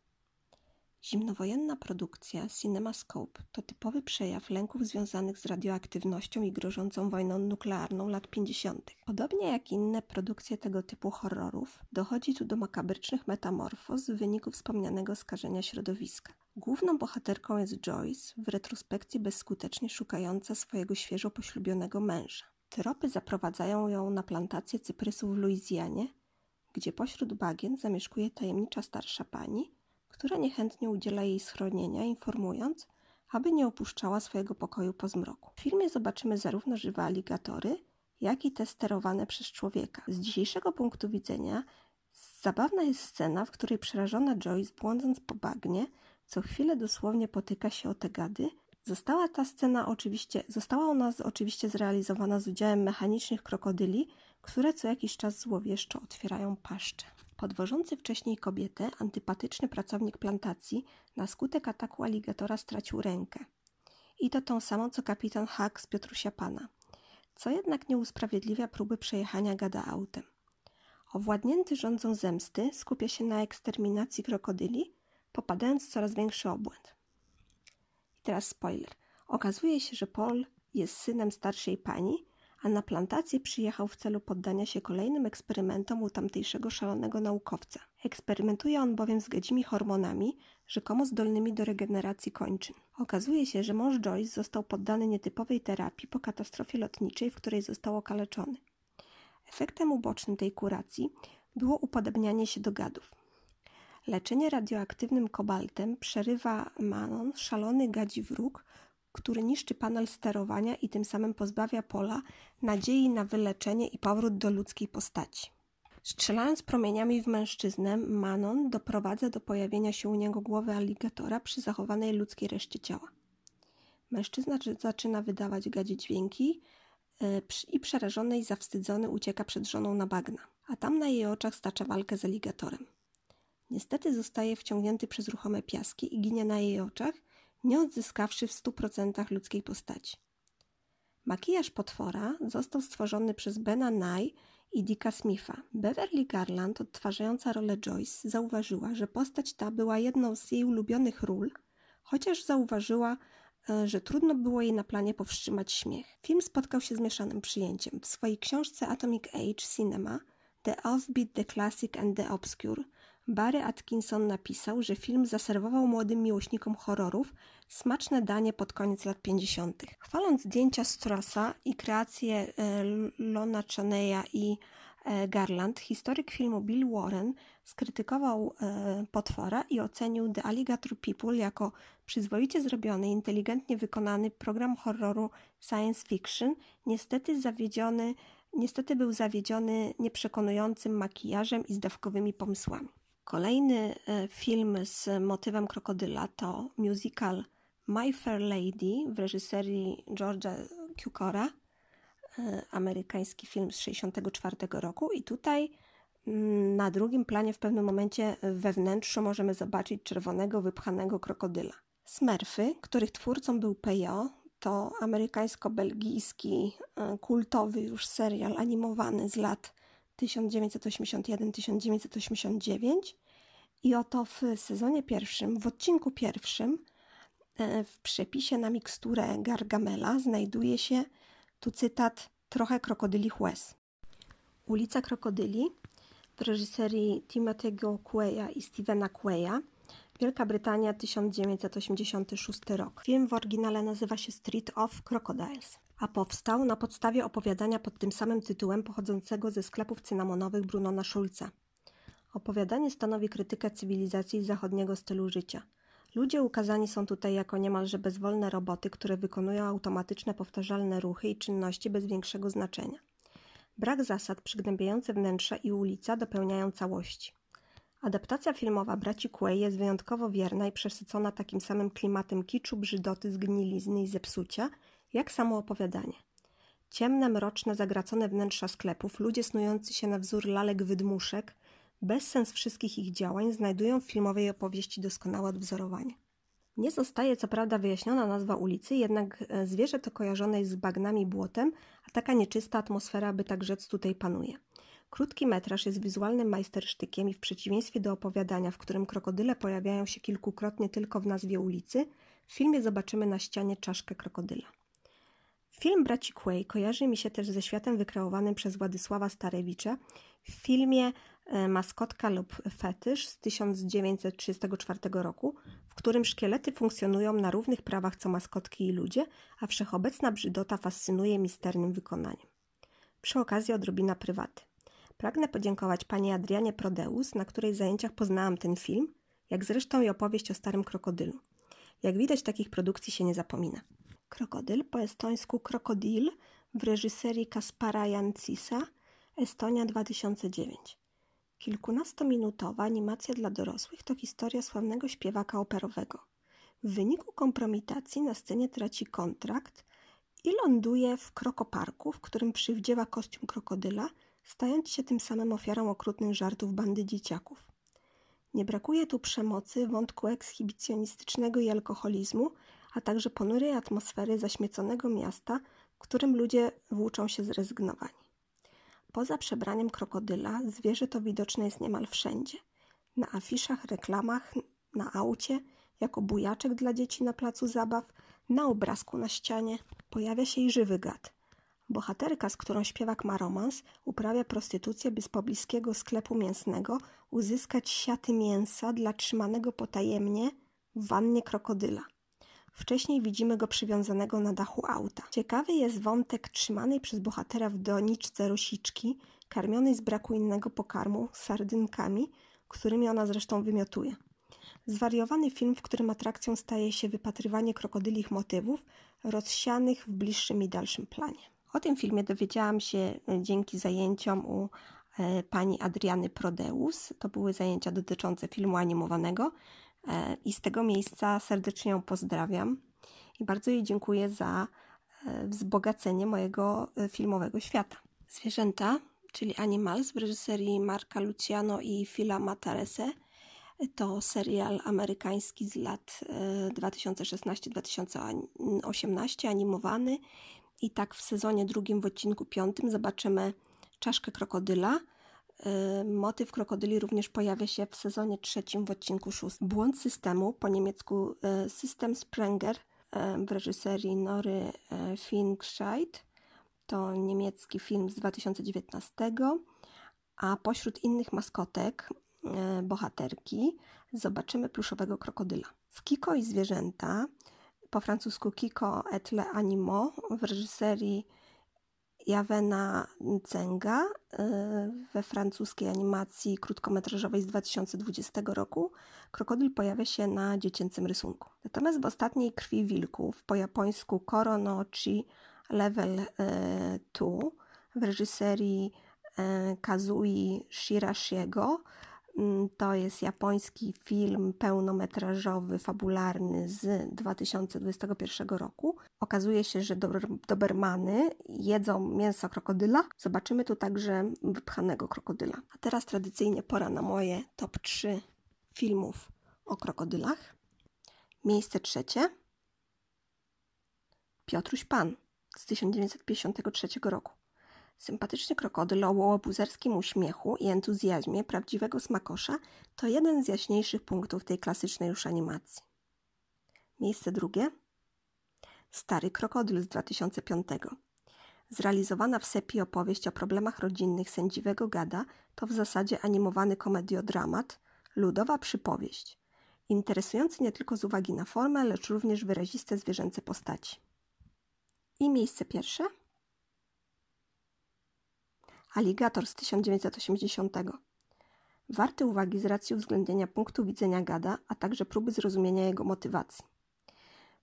A: Zimnowojenna produkcja CinemaScope to typowy przejaw lęków związanych z radioaktywnością i grożącą wojną nuklearną lat 50. Podobnie jak inne produkcje tego typu horrorów, dochodzi tu do makabrycznych metamorfoz w wyniku wspomnianego skażenia środowiska. Główną bohaterką jest Joyce, w retrospekcji bezskutecznie szukająca swojego świeżo poślubionego męża. Tropy zaprowadzają ją na plantację cyprysów w Luizjanie, gdzie pośród bagien zamieszkuje tajemnicza starsza pani, która niechętnie udziela jej schronienia, informując, aby nie opuszczała swojego pokoju po zmroku. W filmie zobaczymy zarówno żywe aligatory, jak i te sterowane przez człowieka. Z dzisiejszego punktu widzenia zabawna jest scena, w której przerażona Joyce, błądząc po bagnie, co chwilę dosłownie potyka się o te gady. Została ta scena oczywiście, została ona oczywiście zrealizowana z udziałem mechanicznych krokodyli, które co jakiś czas złowieszczo otwierają paszcze. Podwożący wcześniej kobietę, antypatyczny pracownik plantacji na skutek ataku aligatora stracił rękę. I to tą samą co kapitan Hack z Piotrusia Pana, co jednak nie usprawiedliwia próby przejechania gada autem. Owładnięty rządzą zemsty skupia się na eksterminacji krokodyli, popadając w coraz większy obłęd. I teraz spoiler. Okazuje się, że Paul jest synem starszej pani, a na plantację przyjechał w celu poddania się kolejnym eksperymentom u tamtejszego szalonego naukowca. Eksperymentuje on bowiem z gadzimi hormonami, rzekomo zdolnymi do regeneracji kończyn. Okazuje się, że mąż Joyce został poddany nietypowej terapii po katastrofie lotniczej, w której został okaleczony. Efektem ubocznym tej kuracji było upodobnianie się do gadów. Leczenie radioaktywnym kobaltem przerywa Manon, szalony gadzi wróg, który niszczy panel sterowania i tym samym pozbawia Pola nadziei na wyleczenie i powrót do ludzkiej postaci. Strzelając promieniami w mężczyznę, Manon doprowadza do pojawienia się u niego głowy aligatora przy zachowanej ludzkiej reszcie ciała. Mężczyzna zaczyna wydawać gadzie dźwięki e, i przerażony i zawstydzony ucieka przed żoną na bagna, a tam na jej oczach stacza walkę z aligatorem. Niestety zostaje wciągnięty przez ruchome piaski i ginie na jej oczach, nie odzyskawszy w stu procentach ludzkiej postaci. Makijaż potwora został stworzony przez Bena Nye i Dicka Smitha. Beverly Garland, odtwarzająca rolę Joyce, zauważyła, że postać ta była jedną z jej ulubionych ról, chociaż zauważyła, e, że trudno było jej na planie powstrzymać śmiech. Film spotkał się z mieszanym przyjęciem. W swojej książce Atomic Age Cinema The Offbeat, The Classic and The Obscure Barry Atkinson napisał, że film zaserwował młodym miłośnikom horrorów smaczne danie pod koniec lat 50. Chwaląc zdjęcia Strassa i kreacje e, Lona Chaneya i e, Garland, historyk filmu Bill Warren, skrytykował e, potwora i ocenił The Alligator People jako przyzwoicie zrobiony, inteligentnie wykonany program horroru science fiction, niestety zawiedziony, niestety był zawiedziony nieprzekonującym makijażem i zdawkowymi pomysłami. Kolejny e, film z motywem krokodyla to musical My Fair Lady w reżyserii George'a Cukora, e, amerykański film z 1964 roku i tutaj mm, na drugim planie w pewnym momencie we wnętrzu możemy zobaczyć czerwonego, wypchanego krokodyla. Smurfy, których twórcą był Peyo, to amerykańsko-belgijski e, kultowy już serial animowany z lat 1981-1989 i oto w sezonie pierwszym, w odcinku pierwszym E, w przepisie na miksturę Gargamela znajduje się, tu cytat, trochę krokodylich łez. Ulica Krokodyli w reżyserii Timothy'ego Quaya i Stevena Quaya, Wielka Brytania 1986 rok. Film w oryginale nazywa się Street of Crocodiles, a powstał na podstawie opowiadania pod tym samym tytułem pochodzącego ze sklepów cynamonowych Brunona Schulza. Opowiadanie stanowi krytykę cywilizacji zachodniego stylu życia – Ludzie ukazani są tutaj jako niemalże bezwolne roboty, które wykonują automatyczne, powtarzalne ruchy i czynności bez większego znaczenia. Brak zasad, przygnębiające wnętrza i ulica dopełniają całości. Adaptacja filmowa braci Quay jest wyjątkowo wierna i przesycona takim samym klimatem kiczu, brzydoty, zgnilizny i zepsucia, jak samo opowiadanie. Ciemne, mroczne, zagracone wnętrza sklepów, ludzie snujący się na wzór lalek wydmuszek, Bezsens wszystkich ich działań znajdują w filmowej opowieści doskonałe odwzorowanie. Nie zostaje co prawda wyjaśniona nazwa ulicy, jednak e, zwierzę to kojarzone jest z bagnami błotem, a taka nieczysta atmosfera, by tak rzec, tutaj panuje. Krótki metraż jest wizualnym majstersztykiem i w przeciwieństwie do opowiadania, w którym krokodyle pojawiają się kilkukrotnie tylko w nazwie ulicy, w filmie zobaczymy na ścianie czaszkę krokodyla. Film Braci Quay kojarzy mi się też ze światem wykreowanym przez Władysława Starewicza w filmie E, maskotka lub fetysz z 1934 roku, w którym szkielety funkcjonują na równych prawach co maskotki i ludzie, a wszechobecna brzydota fascynuje misternym wykonaniem. Przy okazji odrobina prywaty. Pragnę podziękować pani Adrianie Prodeus, na której zajęciach poznałam ten film, jak zresztą i opowieść o starym krokodylu. Jak widać, takich produkcji się nie zapomina. Krokodyl, po estońsku krokodil, w reżyserii Kaspara Jancisa, Estonia 2009. Kilkunastominutowa animacja dla dorosłych to historia sławnego śpiewaka operowego. W wyniku kompromitacji na scenie traci kontrakt i ląduje w krokoparku, w którym przywdziewa kostium krokodyla, stając się tym samym ofiarą okrutnych żartów bandy dzieciaków. Nie brakuje tu przemocy, wątku ekshibicjonistycznego i alkoholizmu, a także ponurej atmosfery zaśmieconego miasta, w którym ludzie włóczą się zrezygnowani. Poza przebraniem krokodyla, zwierzę to widoczne jest niemal wszędzie. Na afiszach, reklamach, na aucie, jako bujaczek dla dzieci na placu zabaw, na obrazku na ścianie pojawia się i żywy gad. Bohaterka, z którą śpiewak ma romans, uprawia prostytucję, by z pobliskiego sklepu mięsnego uzyskać siaty mięsa dla trzymanego potajemnie w wannie krokodyla. Wcześniej widzimy go przywiązanego na dachu auta. Ciekawy jest wątek trzymanej przez bohatera w doniczce rosiczki, karmionej z braku innego pokarmu, sardynkami, którymi ona zresztą wymiotuje. Zwariowany film, w którym atrakcją staje się wypatrywanie krokodylich motywów rozsianych w bliższym i dalszym planie. O tym filmie dowiedziałam się e, dzięki zajęciom u e, pani Adriany Prodeus. To były zajęcia dotyczące filmu animowanego. E, I z tego miejsca serdecznie ją pozdrawiam i bardzo jej dziękuję za e, wzbogacenie mojego e, filmowego świata. Zwierzęta, czyli Animals w reżyserii Marka Luciano i Phila Matarese, to serial amerykański z lat 2016-2018, animowany. I tak w sezonie drugim, w odcinku piątym zobaczymy czaszkę krokodyla, motyw krokodyli również pojawia się w sezonie trzecim w odcinku szóstym. Błąd systemu, po niemiecku y, System Sprenger y, w reżyserii Nory Finkscheid. To niemiecki film z 2019, a pośród innych maskotek bohaterki zobaczymy pluszowego krokodyla. W Kiko i zwierzęta, po francusku Kiko et le animaux w reżyserii Jawena Cenga we francuskiej animacji krótkometrażowej z 2020 roku. Krokodyl pojawia się na dziecięcym rysunku. Natomiast w ostatniej Krwi Wilków, po japońsku Koronochi Level 2 w reżyserii Kazui Shirashiego to jest japoński film pełnometrażowy, fabularny z 2021 roku. Okazuje się, że Dobermany jedzą mięso krokodyla. Zobaczymy tu także wypchanego krokodyla. A teraz tradycyjnie pora na moje top 3 filmów o krokodylach. Miejsce trzecie. Piotruś Pan z 1953 roku. Sympatyczny krokodyl o łobuzerskim uśmiechu i entuzjazmie prawdziwego smakosza to jeden z jaśniejszych punktów tej klasycznej już animacji. Miejsce drugie. Stary krokodyl z 2005. Zrealizowana w sepi opowieść o problemach rodzinnych sędziwego gada to w zasadzie animowany komediodramat, ludowa przypowieść. Interesujący nie tylko z uwagi na formę, lecz również wyraziste zwierzęce postaci. I miejsce pierwsze – Aligator z 1980. Warty uwagi z racji uwzględnienia punktu widzenia gada, a także próby zrozumienia jego motywacji.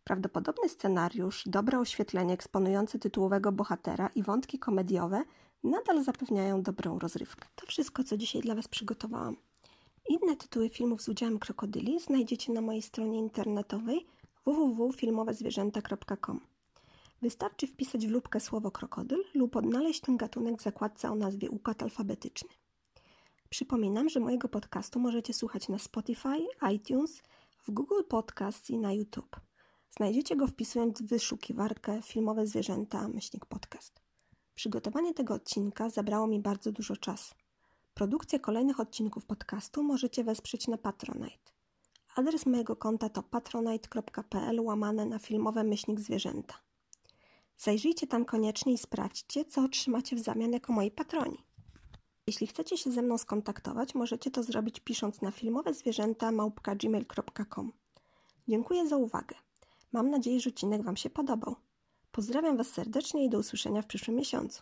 A: Prawdopodobny scenariusz, dobre oświetlenie eksponujące tytułowego bohatera i wątki komediowe nadal zapewniają dobrą rozrywkę. To wszystko, co dzisiaj dla Was przygotowałam. Inne tytuły filmów z udziałem krokodyli znajdziecie na mojej stronie internetowej www.filmowezwierzęta.com. Wystarczy wpisać w lubkę słowo krokodyl lub odnaleźć ten gatunek w zakładce o nazwie układ alfabetyczny. Przypominam, że mojego podcastu możecie słuchać na Spotify, iTunes, w Google Podcasts i na YouTube. Znajdziecie go wpisując w wyszukiwarkę filmowe zwierzęta myślnik podcast. Przygotowanie tego odcinka zabrało mi bardzo dużo czasu. Produkcję kolejnych odcinków podcastu możecie wesprzeć na Patronite. Adres mojego konta to patronite.pl łamane na filmowe myślnik zwierzęta. Zajrzyjcie tam koniecznie i sprawdźcie, co otrzymacie w zamian jako moi patroni. Jeśli chcecie się ze mną skontaktować, możecie to zrobić pisząc na filmowe zwierzęta małpka.gmail.com. Dziękuję za uwagę. Mam nadzieję, że odcinek Wam się podobał. Pozdrawiam Was serdecznie i do usłyszenia w przyszłym miesiącu.